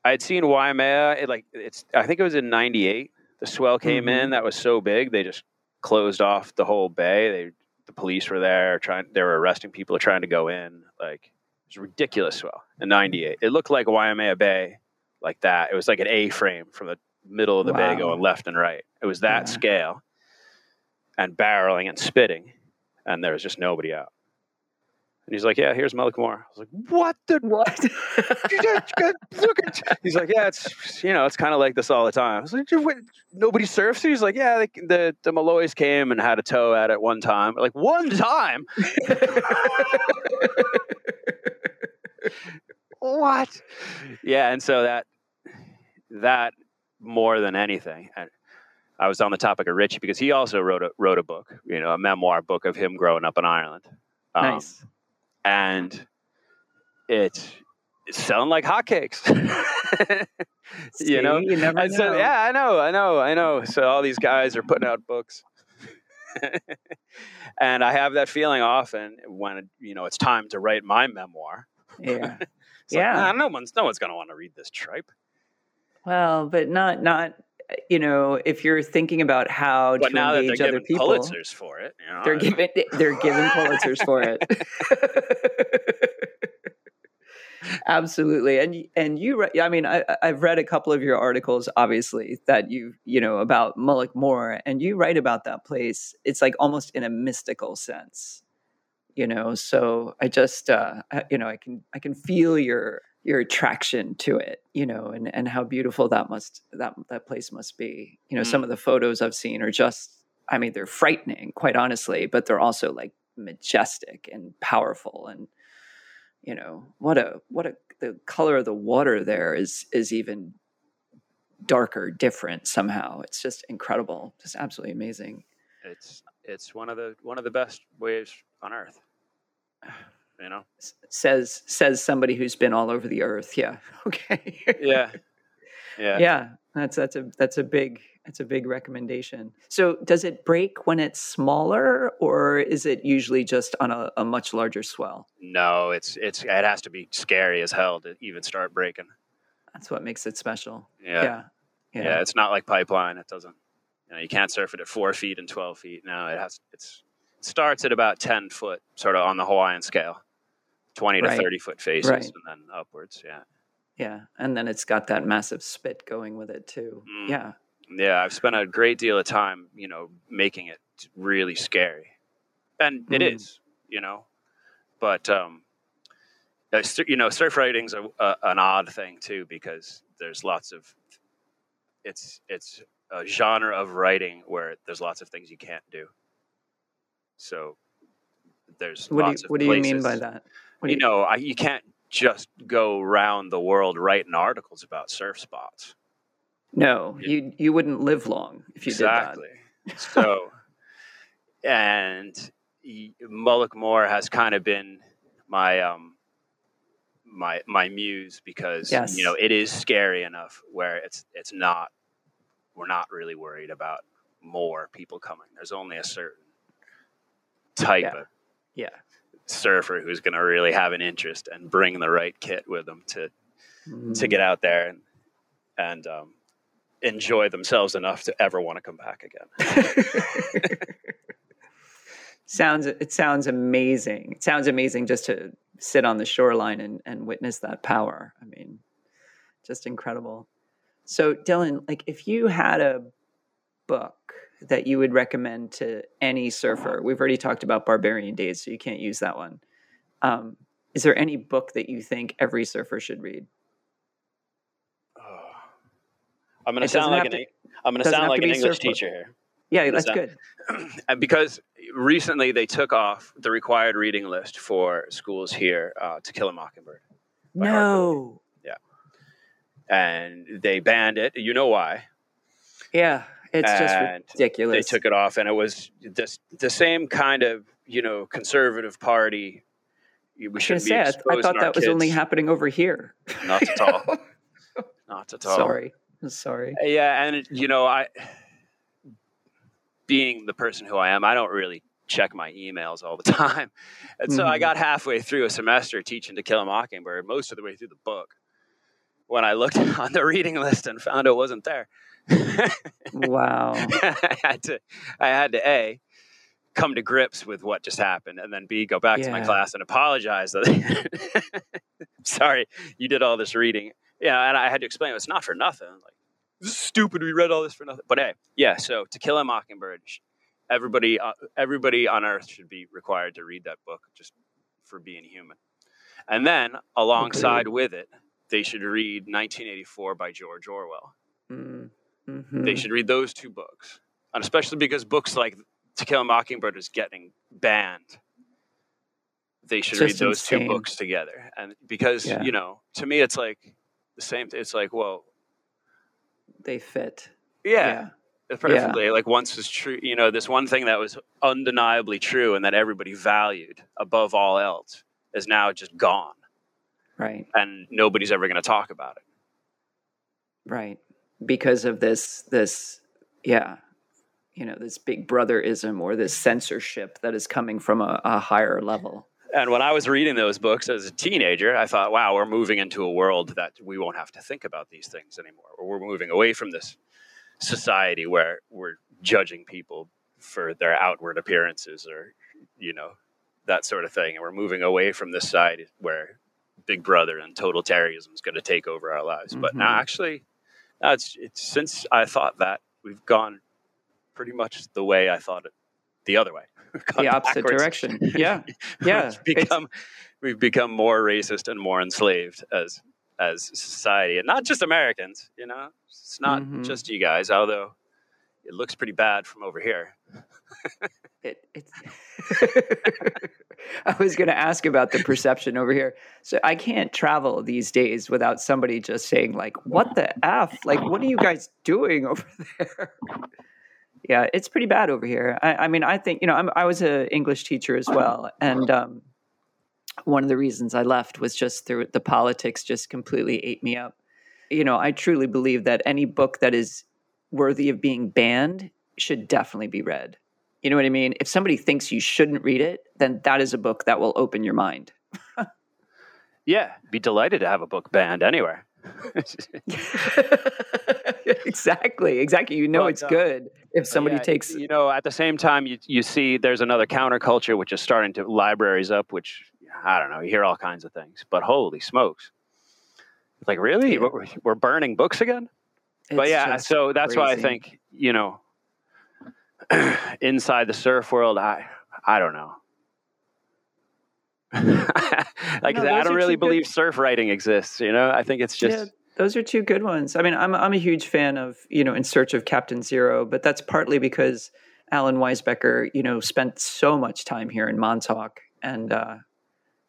I had seen Waimea. It like it's. I think it was in '98. The swell came mm-hmm. in that was so big they just closed off the whole bay. They the police were there trying. They were arresting people trying to go in. Like it was ridiculous swell in '98. It looked like Waimea Bay, like that. It was like an A frame from the middle of the wow. bay going left and right. It was that yeah. scale and barreling and spitting, and there was just nobody out. And he's like, "Yeah, here's Mullaghmore." I was like, "What the what?" He's like, "Yeah, it's you know, it's kind of like this all the time." I was like, "Nobody surfs." He's like, "Yeah, the, the the Malloys came and had a tow at it one time." Like one time. what? Yeah, and so that that more than anything. I was on the topic of Richie because he also wrote a wrote a book, you know, a memoir book of him growing up in Ireland. Um, nice. And it's, it's selling like hotcakes. See, you know, you never know. So, yeah, I know, I know, I know. So all these guys are putting out books. and I have that feeling often when you know it's time to write my memoir. Yeah, yeah. Like, nah, no one's no one's going to want to read this tripe. Well, but not not you know, if you're thinking about how but to now engage that they're other people, Pulitzers for it. You know, they're giving they're giving Pulitzers for it. Absolutely, and and you, I mean, I, I've read a couple of your articles, obviously, that you you know about Mullaghmore, and you write about that place. It's like almost in a mystical sense, you know. So I just, uh, you know, I can I can feel your your attraction to it you know and and how beautiful that must that that place must be you know mm. some of the photos i've seen are just i mean they're frightening quite honestly but they're also like majestic and powerful and you know what a what a the color of the water there is is even darker different somehow it's just incredible just absolutely amazing it's it's one of the one of the best waves on earth you know? Says says somebody who's been all over the earth. Yeah. Okay. Yeah. Yeah. Yeah. That's that's a that's a big that's a big recommendation. So does it break when it's smaller or is it usually just on a, a much larger swell? No it's it's it has to be scary as hell to even start breaking. That's what makes it special. Yeah. Yeah, yeah. yeah it's not like pipeline. It doesn't you know you can't surf it at four feet and 12 feet no it has it's it starts at about 10 foot sort of on the hawaiian scale 20 to 30 foot faces right. and then upwards. Yeah. Yeah. And then it's got that massive spit going with it too. Mm. Yeah. Yeah. I've spent a great deal of time, you know, making it really scary. And mm. it is, you know, but, um, you know, surf writing's a, a, an odd thing too because there's lots of it's it's a genre of writing where there's lots of things you can't do. So there's what lots do you, what do you mean by that? you, you know, I, you can't just go around the world writing articles about surf spots. No, you you wouldn't live long if you exactly. did that. Exactly. so, and Mullaghmore has kind of been my um my my muse because yes. you know it is scary enough where it's it's not we're not really worried about more people coming. There's only a certain type yeah. of yeah surfer who's going to really have an interest and bring the right kit with them to mm. to get out there and and um, enjoy themselves enough to ever want to come back again. sounds it sounds amazing. It sounds amazing just to sit on the shoreline and, and witness that power. I mean, just incredible. So Dylan, like if you had a book that you would recommend to any surfer? We've already talked about Barbarian Days, so you can't use that one. Um, is there any book that you think every surfer should read? Oh. I'm going to sound like an I'm going to sound like an English teacher here. Yeah, that's good. And because recently they took off the required reading list for schools here uh, to Kill a Mockingbird. No. And they banned it. You know why? Yeah, it's and just ridiculous. They took it off, and it was this, the same kind of you know conservative party. We should say. I, I thought that was only happening over here. Not at all. Not at all. Sorry. Sorry. Yeah, and you know, I being the person who I am, I don't really check my emails all the time. And so mm-hmm. I got halfway through a semester teaching To Kill a Mockingbird, most of the way through the book, when I looked on the reading list and found it wasn't there. wow. I had to I had to A come to grips with what just happened and then B go back yeah. to my class and apologize that sorry, you did all this reading. Yeah, and I had to explain it's not for nothing. Like this is stupid. We read all this for nothing. But hey, yeah. So To Kill a Mockingbird, everybody, uh, everybody on Earth should be required to read that book just for being human. And then alongside okay. with it, they should read 1984 by George Orwell. Mm-hmm. They should read those two books, and especially because books like To Kill a Mockingbird is getting banned. They should read those insane. two books together, and because yeah. you know, to me, it's like the same. It's like, well, they fit. Yeah. yeah. Perfectly. Yeah. Like once was true, you know, this one thing that was undeniably true and that everybody valued above all else is now just gone. Right. And nobody's ever going to talk about it. Right. Because of this, this, yeah, you know, this big brotherism or this censorship that is coming from a, a higher level. And when I was reading those books as a teenager, I thought, wow, we're moving into a world that we won't have to think about these things anymore. Or we're moving away from this society where we're judging people for their outward appearances or, you know, that sort of thing. And we're moving away from this side where Big Brother and totalitarianism is going to take over our lives. Mm-hmm. But now, mm-hmm. actually, now it's, it's since I thought that, we've gone pretty much the way I thought it the other way. the opposite backwards. direction. Yeah, yeah. we've become we've become more racist and more enslaved as as society, and not just Americans. You know, it's not mm-hmm. just you guys. Although it looks pretty bad from over here. it, it's I was going to ask about the perception over here. So I can't travel these days without somebody just saying like, "What the f? Like, what are you guys doing over there?" yeah, it's pretty bad over here. I, I mean, I think you know, I'm, i was an English teacher as well, and um, one of the reasons I left was just through the politics just completely ate me up. You know, I truly believe that any book that is worthy of being banned should definitely be read. You know what I mean? If somebody thinks you shouldn't read it, then that is a book that will open your mind. yeah, be delighted to have a book banned anywhere. exactly, exactly. You know but, it's uh, good if somebody yeah, takes. You know, at the same time, you you see there's another counterculture which is starting to libraries up, which I don't know. You hear all kinds of things, but holy smokes! Like really, yeah. we're, we're, burning books again. But yeah, so that's crazy. why I think you know, inside the surf world, I I don't know. like no, I don't really believe good. surf writing exists. You know, I think it's just. Yeah, those are two good ones. I mean, I'm I'm a huge fan of you know In Search of Captain Zero, but that's partly because Allan Weisbecker, you know, spent so much time here in Montauk, and uh,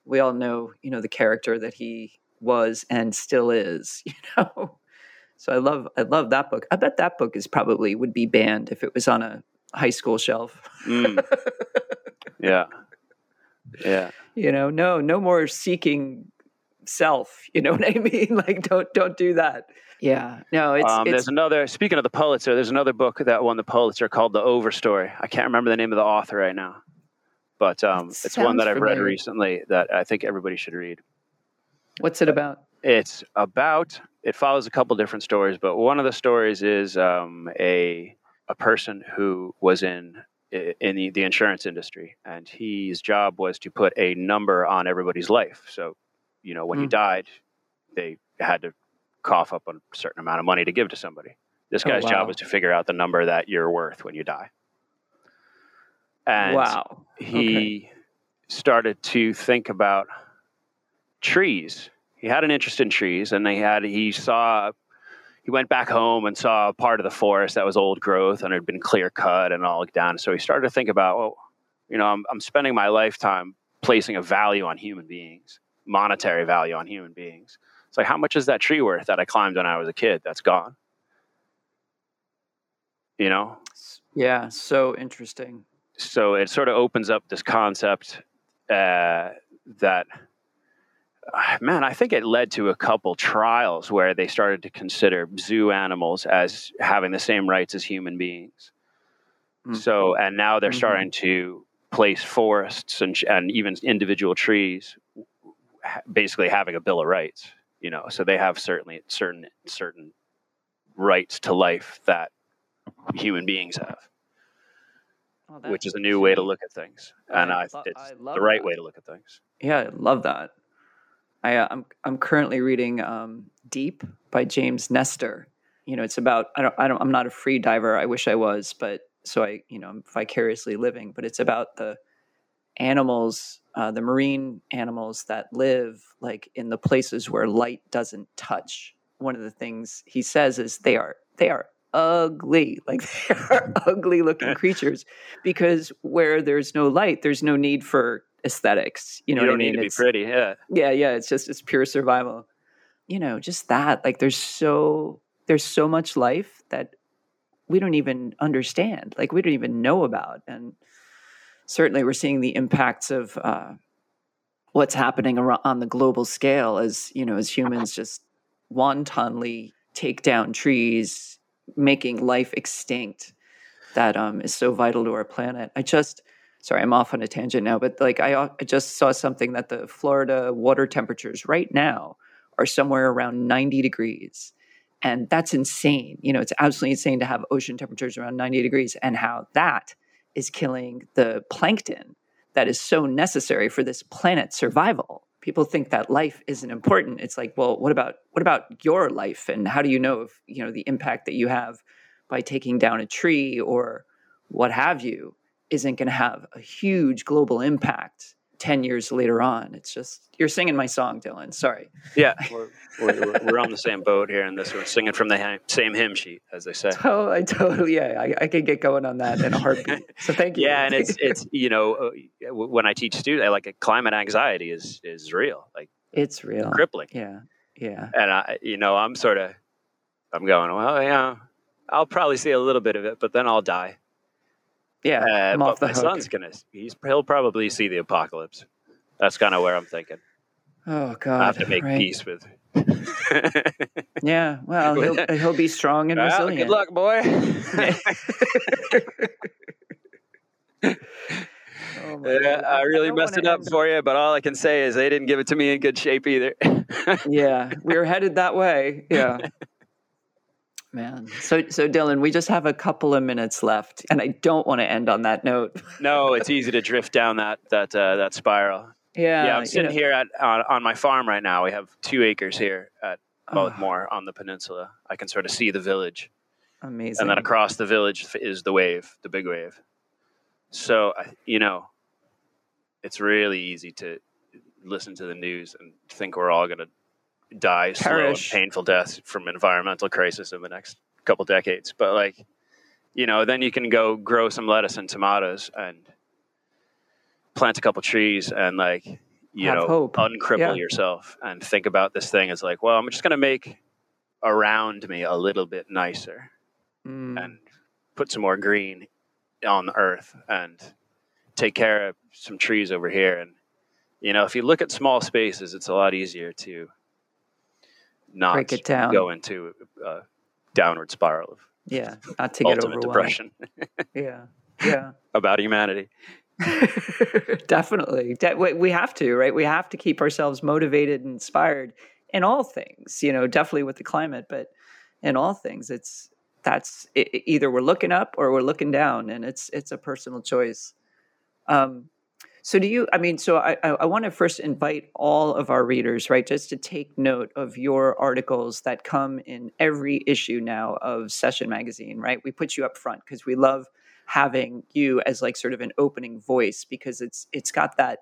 we all know you know the character that he was and still is. You know, so I love I love that book. I bet that book is probably would be banned if it was on a high school shelf. Mm. yeah. Yeah. You know, no, no more seeking self. You know what I mean? Like, don't don't do that. Yeah. No, it's, um, it's there's another. Speaking of the Pulitzer, there's another book that won the Pulitzer called The Overstory. I can't remember the name of the author right now, but um, it's one that I've familiar. read recently that I think everybody should read. What's it about? It's about. It follows a couple different stories, but one of the stories is um, a a person who was in in the, the insurance industry, and his job was to put a number on everybody's life. So, you know, when mm. he died, they had to cough up a certain amount of money to give to somebody. This oh, guy's oh, wow. job was to figure out the number that you're worth when you die. And wow. he okay. started to think about trees. He had an interest in trees, and he had he saw he went back home and saw a part of the forest that was old growth and had been clear cut and all down. So he started to think about, well, you know, I'm, I'm spending my lifetime placing a value on human beings, monetary value on human beings. It's like, how much is that tree worth that I climbed when I was a kid? That's gone. You know? Yeah, so interesting. So it sort of opens up this concept uh, that man, I think it led to a couple trials where they started to consider zoo animals as having the same rights as human beings. Mm-hmm. So, and now they're mm-hmm. starting to place forests and, and even individual trees basically having a bill of rights you know so they have certainly certain certain rights to life that human beings have oh, which is a new way to look at things and I, I it's I the right that. way to look at things yeah i love that I, uh, I'm I'm currently reading um, Deep by James Nestor. You know, it's about I don't I don't I'm not a free diver. I wish I was, but so I you know I'm vicariously living. But it's about the animals, uh, the marine animals that live like in the places where light doesn't touch. One of the things he says is they are they are ugly like they are ugly looking creatures because where there's no light there's no need for aesthetics. You know, you don't I mean? need to it's, be pretty. Yeah, yeah, yeah. It's just it's pure survival. You know, just that. Like, there's so there's so much life that we don't even understand. Like, we don't even know about, and certainly we're seeing the impacts of uh, what's happening on the global scale as you know, as humans just wantonly take down trees, making life extinct. That um, is so vital to our planet. I just sorry, I'm off on a tangent now, but like I, uh, I just saw something that the Florida water temperatures right now are somewhere around 90 degrees. And that's insane. You know, it's absolutely insane to have ocean temperatures around 90 degrees and how that is killing the plankton that is so necessary for this planet's survival. People think that life isn't important. It's like, well, what about what about your life and how do you know if, you know, the impact that you have by taking down a tree or what have you? Isn't going to have a huge global impact 10 years later on. It's just, you're singing my song, Dylan. Sorry. Yeah, we're, we're, we're on the same boat here in this. We're singing from the same hymn sheet, as they say. Oh, I totally, yeah, I, I can get going on that in a heartbeat. So thank you. Yeah, and it's, it's you know, uh, when I teach students, like climate anxiety is, is real. Like, it's real. Crippling. Yeah. Yeah. And I, you know, I'm sort of, I'm going, well, yeah, I'll probably see a little bit of it, but then I'll die. Yeah, uh, but my hook. son's gonna. He's he'll probably see the apocalypse. That's kind of where I'm thinking. Oh God! I have to make right. peace with. yeah, well, he'll he'll be strong and well, resilient. Good luck, boy. Oh yeah, I really I messed it up for you, but all I can say is they didn't give it to me in good shape either. yeah, we were headed that way. Yeah. Man. So so Dylan, we just have a couple of minutes left and I don't want to end on that note. no, it's easy to drift down that that uh, that spiral. Yeah. Yeah, I'm sitting you know, here at on, on, my farm right now. We have 2 acres here at Bothmore oh. on the peninsula. I can sort of see the village. Amazing. And then across the village is the wave, the big wave. So, you know, it's really easy to listen to the news and think we're all going to die Perish. slow and painful deaths from environmental crisis in the next couple decades. But like, you know, then you can go grow some lettuce and tomatoes and plant a couple trees and like, you Have know, hope. uncripple yeah. yourself and think about this thing as like, well, I'm just going to make around me a little bit nicer mm. and put some more green on the earth and take care of some trees over here. And, you know, if you look at small spaces, it's a lot easier to not break it down, go into a downward spiral of yeah, not to get ultimate depression. yeah, yeah, about humanity. Definitely, De- we have to, right? We have to keep ourselves motivated and inspired in all things. You know, definitely with the climate, but in all things, it's that's it, either we're looking up or we're looking down, and it's it's a personal choice. Um, so do you? I mean, so I, I want to first invite all of our readers, right, just to take note of your articles that come in every issue now of Session Magazine, right? We put you up front because we love having you as like sort of an opening voice because it's it's got that.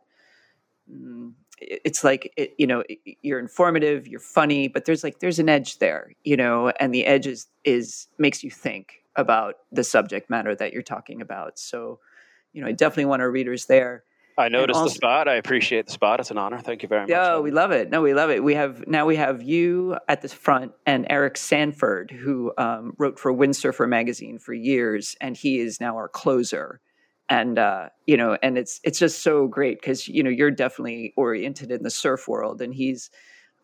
Mm, it's like it, you know you're informative you're funny but there's like there's an edge there you know and the edge is is makes you think about the subject matter that you're talking about so you know i definitely want our readers there I noticed also, the spot. I appreciate the spot. It's an honor. Thank you very much. Yeah, we love it. No, we love it. We have now we have you at the front and Eric Sanford, who um, wrote for Windsurfer magazine for years, and he is now our closer and uh, you know, and it's it's just so great because you know you're definitely oriented in the surf world, and he's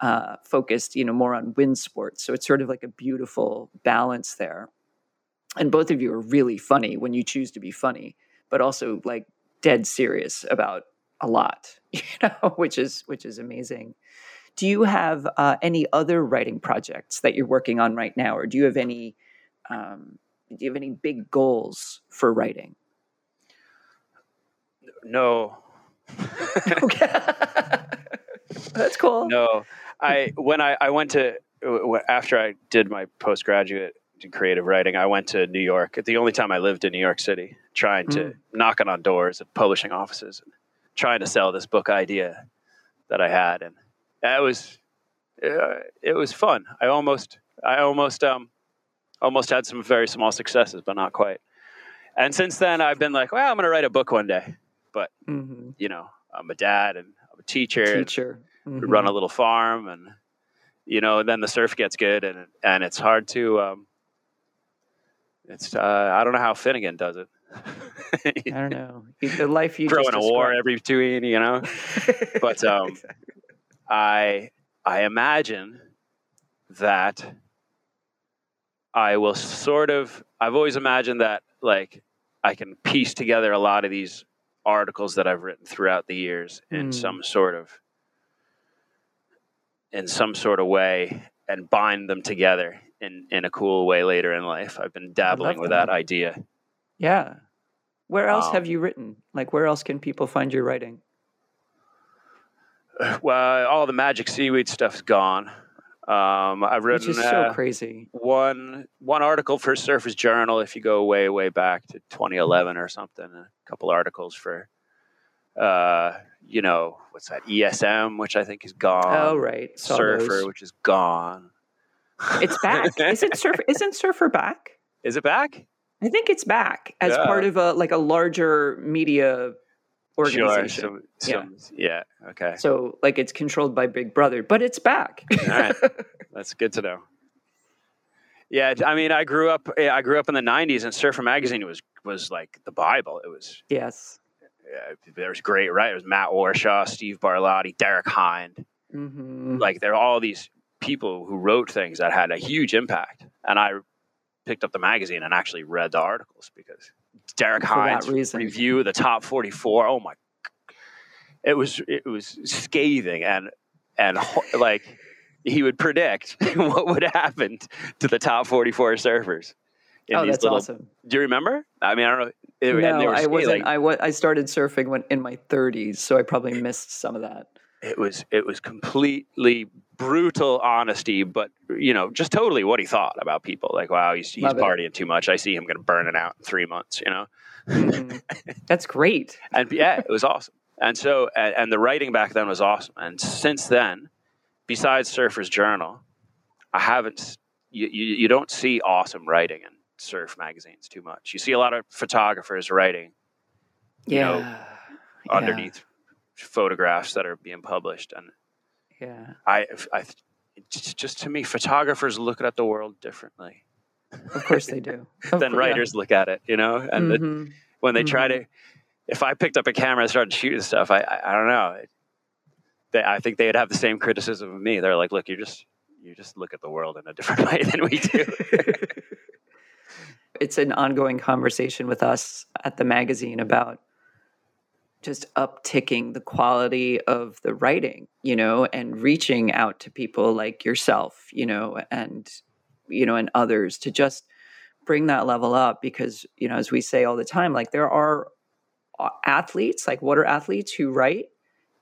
uh, focused, you know, more on wind sports. So it's sort of like a beautiful balance there. And both of you are really funny when you choose to be funny, but also like dead serious about a lot, you know, which is which is amazing. Do you have uh, any other writing projects that you're working on right now, or do you have any um, do you have any big goals for writing? no. That's cool. No, I when I I went to after I did my postgraduate in creative writing, I went to New York. The only time I lived in New York City, trying to mm. knocking on doors at publishing offices and trying to sell this book idea that I had, and it was uh, it was fun. I almost I almost um almost had some very small successes, but not quite. And since then, I've been like, well, I'm going to write a book one day but mm-hmm. you know, I'm a dad and I'm a teacher. Teacher. Mm-hmm. We run a little farm, and you know, then the surf gets good, and and it's hard to. Um, it's uh, I don't know how Finnegan does it. I don't know the life you throwing a war every between, you know. but um, exactly. I I imagine that I will sort of. I've always imagined that like I can piece together a lot of these articles that I've written throughout the years in mm. some sort of in some sort of way and bind them together in in a cool way later in life. I've been dabbling with that. that idea. Yeah. Where else um, have you written? Like where else can people find your writing? Well, all the Magicseaweed stuff's gone. Um, I've written Which is so uh, crazy. One one article for Surfer's Journal. If you go way way back to 2011 or something, a couple articles for, uh, you know, what's that ESM, which I think is gone. Oh right, Saw Surfer, those. which is gone. It's back. is it Surfer? Isn't Surfer back? Is it back? I think it's back as yeah. part of a like a larger media organization. Sure. Some, some, yeah. yeah. Okay. So like it's controlled by Big Brother, but it's back. All right. That's good to know. Yeah, I mean, I grew up. I grew up in the '90s, and Surfer Magazine was was like the Bible. It was yes. Yeah, there was great, right? It was Matt Warshaw, Steve Barilotti, Derek Hynd. Mm-hmm. Like there are all these people who wrote things that had a huge impact, and I picked up the magazine and actually read the articles because Derek Hynd's review the top 44. Oh my, it was it was scathing and and like he would predict what would happen to the top 44 surfers. Oh, that's little, awesome. Do you remember? I mean, I don't know. It, no, I wasn't. I, w- I started surfing when in my 30s, so I probably missed some of that. It was it was completely brutal honesty, but you know, just totally what he thought about people. Like, wow, he's, he's partying too much. I see him going to burn it out in three months. You know, mm, that's great. and yeah, it was awesome. And so, and, and, the writing back then was awesome. And since then, besides Surfer's Journal, I haven't. You, you, you don't see awesome writing in surf magazines too much. You see a lot of photographers writing. yeah. Know, yeah. Photographs that are being published and yeah. I, I, just to me, photographers look at the world differently. Of course they do. than writers look at it, you know? And mm-hmm. the, when they mm-hmm. try to, if I picked up a camera and started shooting stuff, I, I, I don't know. They, I think they'd have the same criticism of me. They're like, look, you just, you just look at the world in a different way than we do. it's an ongoing conversation with us at the magazine about just upticking the quality of the writing, you know, and reaching out to people like yourself, you know, and you know, and others to just bring that level up because, you know, as we say all the time, like there are athletes, like what are athletes who write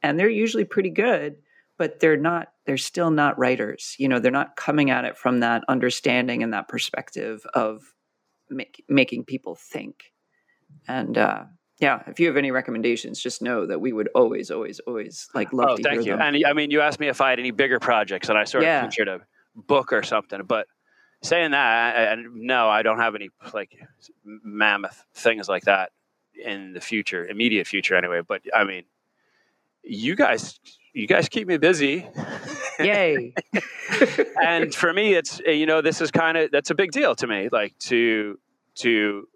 and they're usually pretty good, but they're not they're still not writers. You know, they're not coming at it from that understanding and that perspective of make, making people think. And uh yeah, if you have any recommendations, just know that we would always, always, always like love oh, to thank hear you. them. And I mean, you asked me if I had any bigger projects, and I sort Yeah. of pictured a book or something. But saying that, and no, I don't have any like mammoth things like that in the future, immediate future, anyway. But I mean, you guys, you guys keep me busy. Yay! and for me it's uh, you know this is kind of that's a big deal to me like to to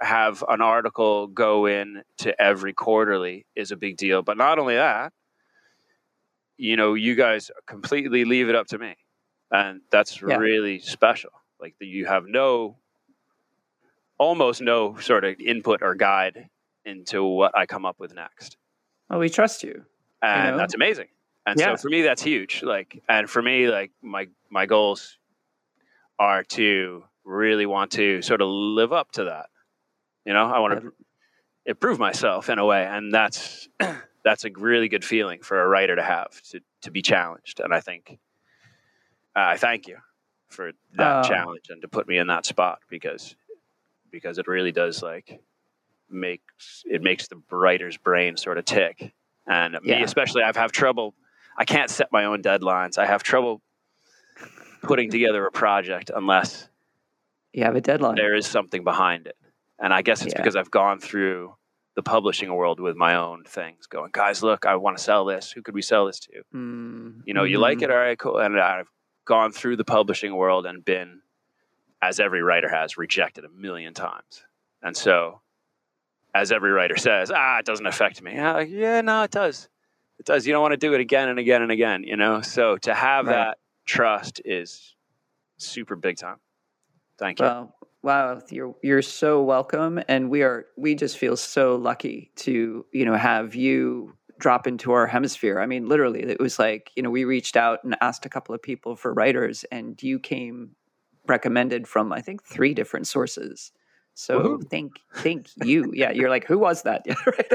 have an article go in to every quarterly is a big deal but not only that you know you guys completely leave it up to me and that's Yeah. really special like you have no almost no sort of input or guide into what i come up with next well, we trust you. and know? that's amazing. And Yeah. so for me, that's huge. Like, and for me, like my my goals are to really want to sort of live up to that. You know, I want to improve myself in a way, and that's that's a really good feeling for a writer to have to to be challenged. And I think uh, I thank you for that Oh. challenge and to put me in that spot because because it really does like makes it makes the writer's brain sort of tick. And me especially, I've have trouble. I can't set my own deadlines. I have trouble putting together a project unless You have a deadline. there is something behind it. And I guess it's Yeah. because I've gone through the publishing world with my own things, going, guys, look, I want to sell this. Who could we sell this to? Mm, You know, you like it, all right, cool. And I've gone through the publishing world and been, as every writer has, rejected a million times. And so, as every writer says, ah, it doesn't affect me. Yeah, like, yeah, no, it does. It does. You don't want to do it again and again and again, you know? So to have Right. that trust is super big time. Thank you. Well, wow, you're you're so welcome, and we are we just feel so lucky to you know have you drop into our hemisphere. I mean, literally, it was like you know we reached out and asked a couple of people for writers, and you came recommended from I think three different sources. So Woohoo. thank thank you. Yeah, you're like, who was that? Yeah, right.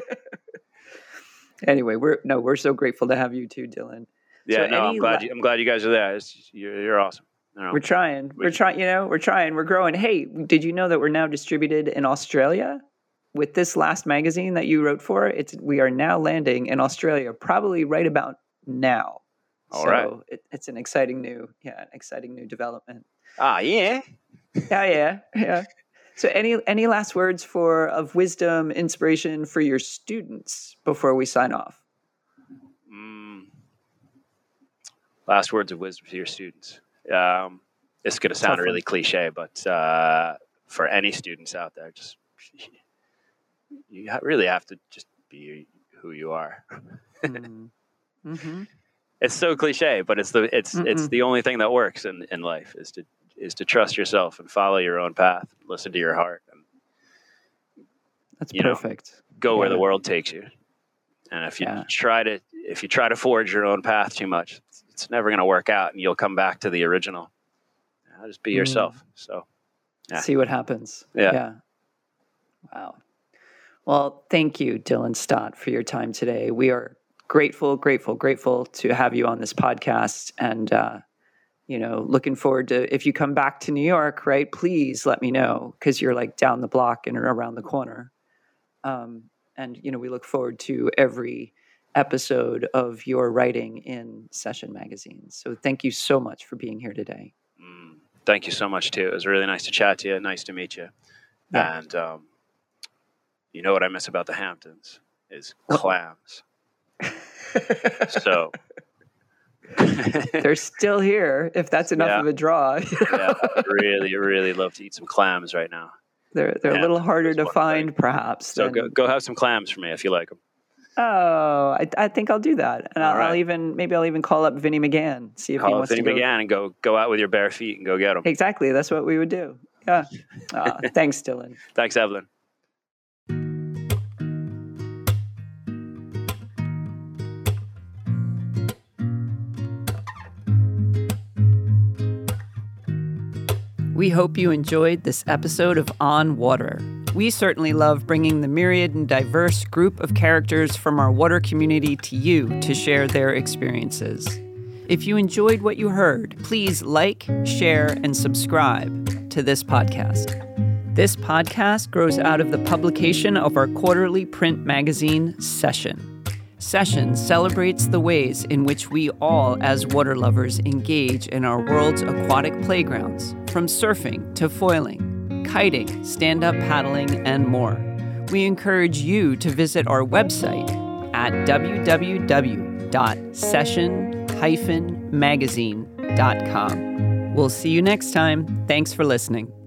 anyway, we're no, we're so grateful to have you too, Dylan. yeah, so no, I'm glad, la- you, I'm glad you guys are there. It's, you're, you're awesome. We're trying. We're trying. You know, we're trying. We're growing. Hey, did you know that we're now distributed in Australia? With this last magazine that you wrote for, it's we are now landing in Australia, probably right about now. All so right. it, it's an exciting new, yeah, an exciting new development. ah, yeah. Yeah, yeah, yeah. So, any any last words for of wisdom, inspiration for your students before we sign off? Mm. Last words of wisdom to your students. Um, this is going to sound really cliche, but uh, for any students out there, just you really have to just be who you are. Mm. hmm It's so cliche, but it's the it's it's Mm-mm. the only thing that works in, in life is to is to trust yourself and follow your own path, listen to your heart, and That's You know, perfect. go where the world takes you. And if you Yeah. try to if you try to forge your own path too much, it's, it's never going to work out, and you'll come back to the original. Yeah, just be Mm. yourself. So Yeah. See what happens. Yeah. Wow. Well, thank you, Dylan Stott, for your time today. We are grateful, grateful, grateful to have you on this podcast. And, uh, you know, looking forward to if you come back to New York, right? Please let me know because you're like down the block and around the corner. Um, and, you know, we look forward to every episode of your writing in Session Magazine. So thank you so much for being here today. mm, thank you so much too. It was really nice to chat to you. Nice to meet you. Yeah. And um, you know what I miss about the Hamptons is clams. So They're still here if that's enough Yeah. of a draw. yeah, I'd really, really love to eat some clams right now. they're they're Yeah, a little harder to find, perhaps. So than- go go have some clams for me if you like them. Oh, I, I think I'll do that, and I'll, All right. I'll even maybe I'll even call up Vinny McGann see if he Call up wants Vinny to go. McGann and go go out with your bare feet and go get him. Exactly, that's what we would do. Yeah. Ah, thanks, Dylan. Thanks, Evelyn. We hope you enjoyed this episode of On Water. We certainly love bringing the myriad and diverse group of characters from our water community to you to share their experiences. If you enjoyed what you heard, please like, share, and subscribe to this podcast. This podcast grows out of the publication of our quarterly print magazine, Session. Session celebrates the ways in which we all, as water lovers, engage in our world's aquatic playgrounds, from surfing to foiling, kiting, stand up paddling, and more. We encourage you to visit our website at www.session-magazine.com. We'll see you next time. Thanks for listening.